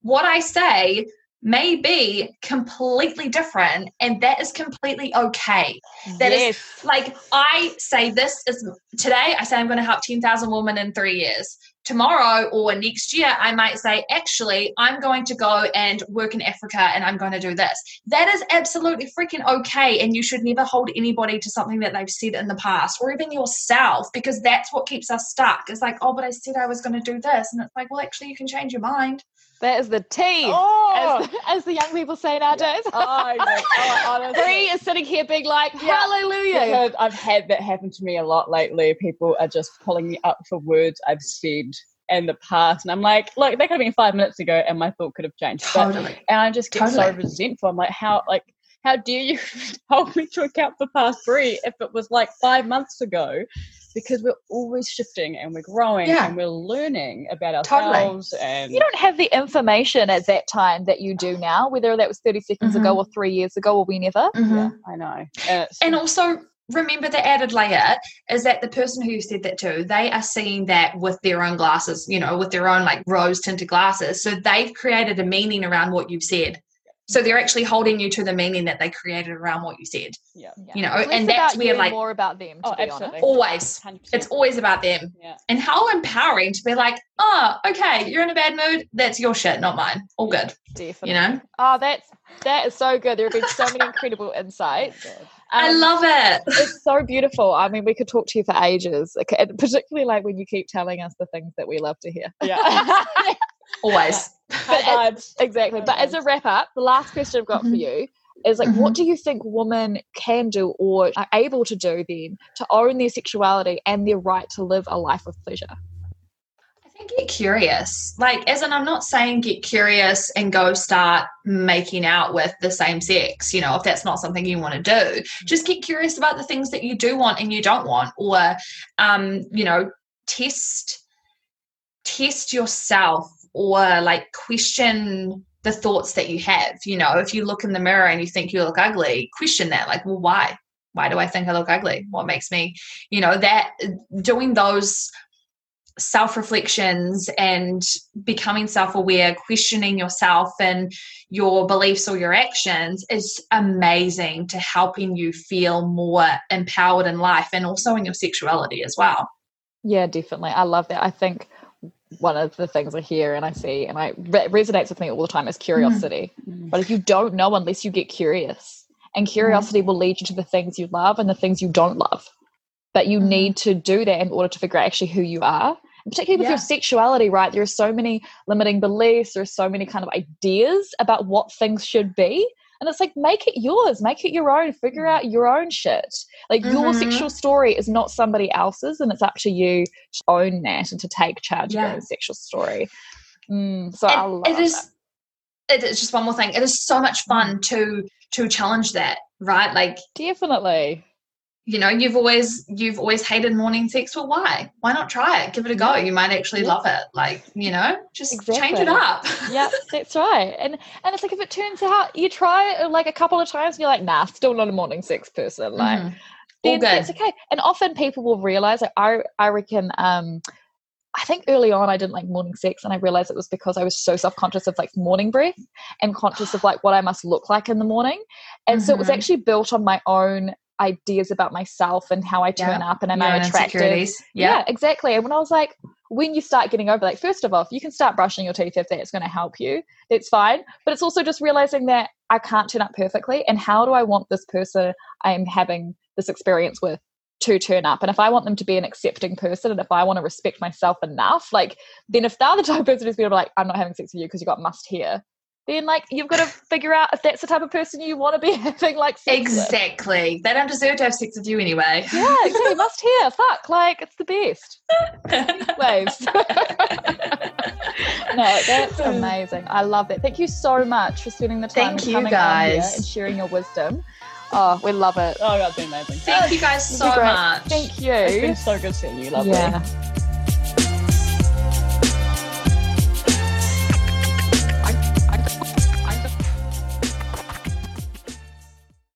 what I say may be completely different and that is completely okay That yes. is like i say this is today i say i'm going to help 10,000 women in 3 years tomorrow or next year, I might say, actually, I'm going to go and work in Africa and I'm going to do this. That is absolutely freaking okay. And you should never hold anybody to something that they've said in the past or even yourself because that's what keeps us stuck. It's like, oh, but I said I was going to do this. And it's like, well, actually, you can change your mind. That is the T, oh. as, as, the young people say nowadays. Yeah. Oh, oh, Three is sitting here being like, yeah. hallelujah. I've had that happen to me a lot lately. People are just pulling me up for words I've said in the past. And I'm like, look, that could have been five minutes ago and my thought could have changed. Totally. But, and I just get totally. so resentful. I'm like, how, like, how dare you hold me to account for past three if it was like five months ago? Because we're always shifting and we're growing yeah. and we're learning about ourselves. Totally. And you don't have the information at that time that you do now, whether that was 30 seconds mm-hmm. ago or three years ago or whenever. Mm-hmm. Yeah, I know. And, and also, remember the added layer is that the person who said that to they are seeing that with their own glasses you know with their own like rose tinted glasses so they've created a meaning around what you've said so they're actually holding you to the meaning that they created around what you said. Yeah. You know, it's and that's where like more about them. oh, absolutely. Always. 100%. It's always about them. Yeah. And how empowering to be like, oh, okay, you're in a bad mood. That's your shit, not mine. All good. Definitely. You know? Oh, that's that is so good. There have been so many incredible insights. Um, I love it. It's so beautiful. I mean, we could talk to you for ages, particularly like when you keep telling us the things that we love to hear. Yeah. Always. But as, exactly. But as a wrap up, the last question I've got mm-hmm. for you is like, mm-hmm. what do you think women can do or are able to do then to own their sexuality and their right to live a life of pleasure? I think get curious. Like, as in, I'm not saying get curious and go start making out with the same sex, you know, if that's not something you want to do. Just get curious about the things that you do want and you don't want, or, um, you know, test test yourself or like question the thoughts that you have you know if you look in the mirror and you think you look ugly question that like well why why do i think i look ugly what makes me you know that doing those self reflections and becoming self aware, questioning yourself and your beliefs or your actions is amazing to helping you feel more empowered in life and also in your sexuality as well. Yeah, definitely. I love that. I think one of the things I hear and I see and I re- resonates with me all the time is curiosity. Mm. But if you don't know unless you get curious, and curiosity mm. will lead you to the things you love and the things you don't love. But you mm. need to do that in order to figure out actually who you are particularly with yeah. your sexuality, right? There are so many limiting beliefs, there's so many kind of ideas about what things should be. And it's like, make it yours, make it your own, figure mm. out your own shit. Like, mm-hmm. your sexual story is not somebody else's, and it's up to you to own that and to take charge yeah. of your own sexual story. Mm, so and I love it. Is, it is just one more thing. It is so much fun to to challenge that, right? Like, definitely you know you've always you've always hated morning sex well why why not try it give it a go you might actually yeah. love it like you know just exactly. change it up yeah that's right and and it's like if it turns out you try it like a couple of times and you're like nah still not a morning sex person like mm-hmm. then that's okay and often people will realize like i i reckon um I think early on I didn't like morning sex and I realized it was because I was so self-conscious of like morning breath and conscious of like what I must look like in the morning. And mm-hmm. so it was mm-hmm. actually built on my own ideas about myself and how I turn yeah. up and am I attractive? Yeah. yeah, exactly. And when I was like, when you start getting over, like, first of all, you can start brushing your teeth if that's going to help you. It's fine. But it's also just realizing that I can't turn up perfectly. And how do I want this person I'm having this experience with to turn up? And if I want them to be an accepting person and if I want to respect myself enough, like, then if they're the type of person who's going to be like, I'm not having sex with you because you got must here, then like you've got to figure out if that's the type of person you want to be having like exactly with. they don't deserve to have sex with you anyway yeah exactly must hear fuck like it's the best waves no that's amazing i love that thank you so much for spending the time thank you guys and sharing your wisdom Oh, we love it. Oh, that's amazing. Thank you guys so much. Thank you. It's been so good seeing you. Lovely. Yeah.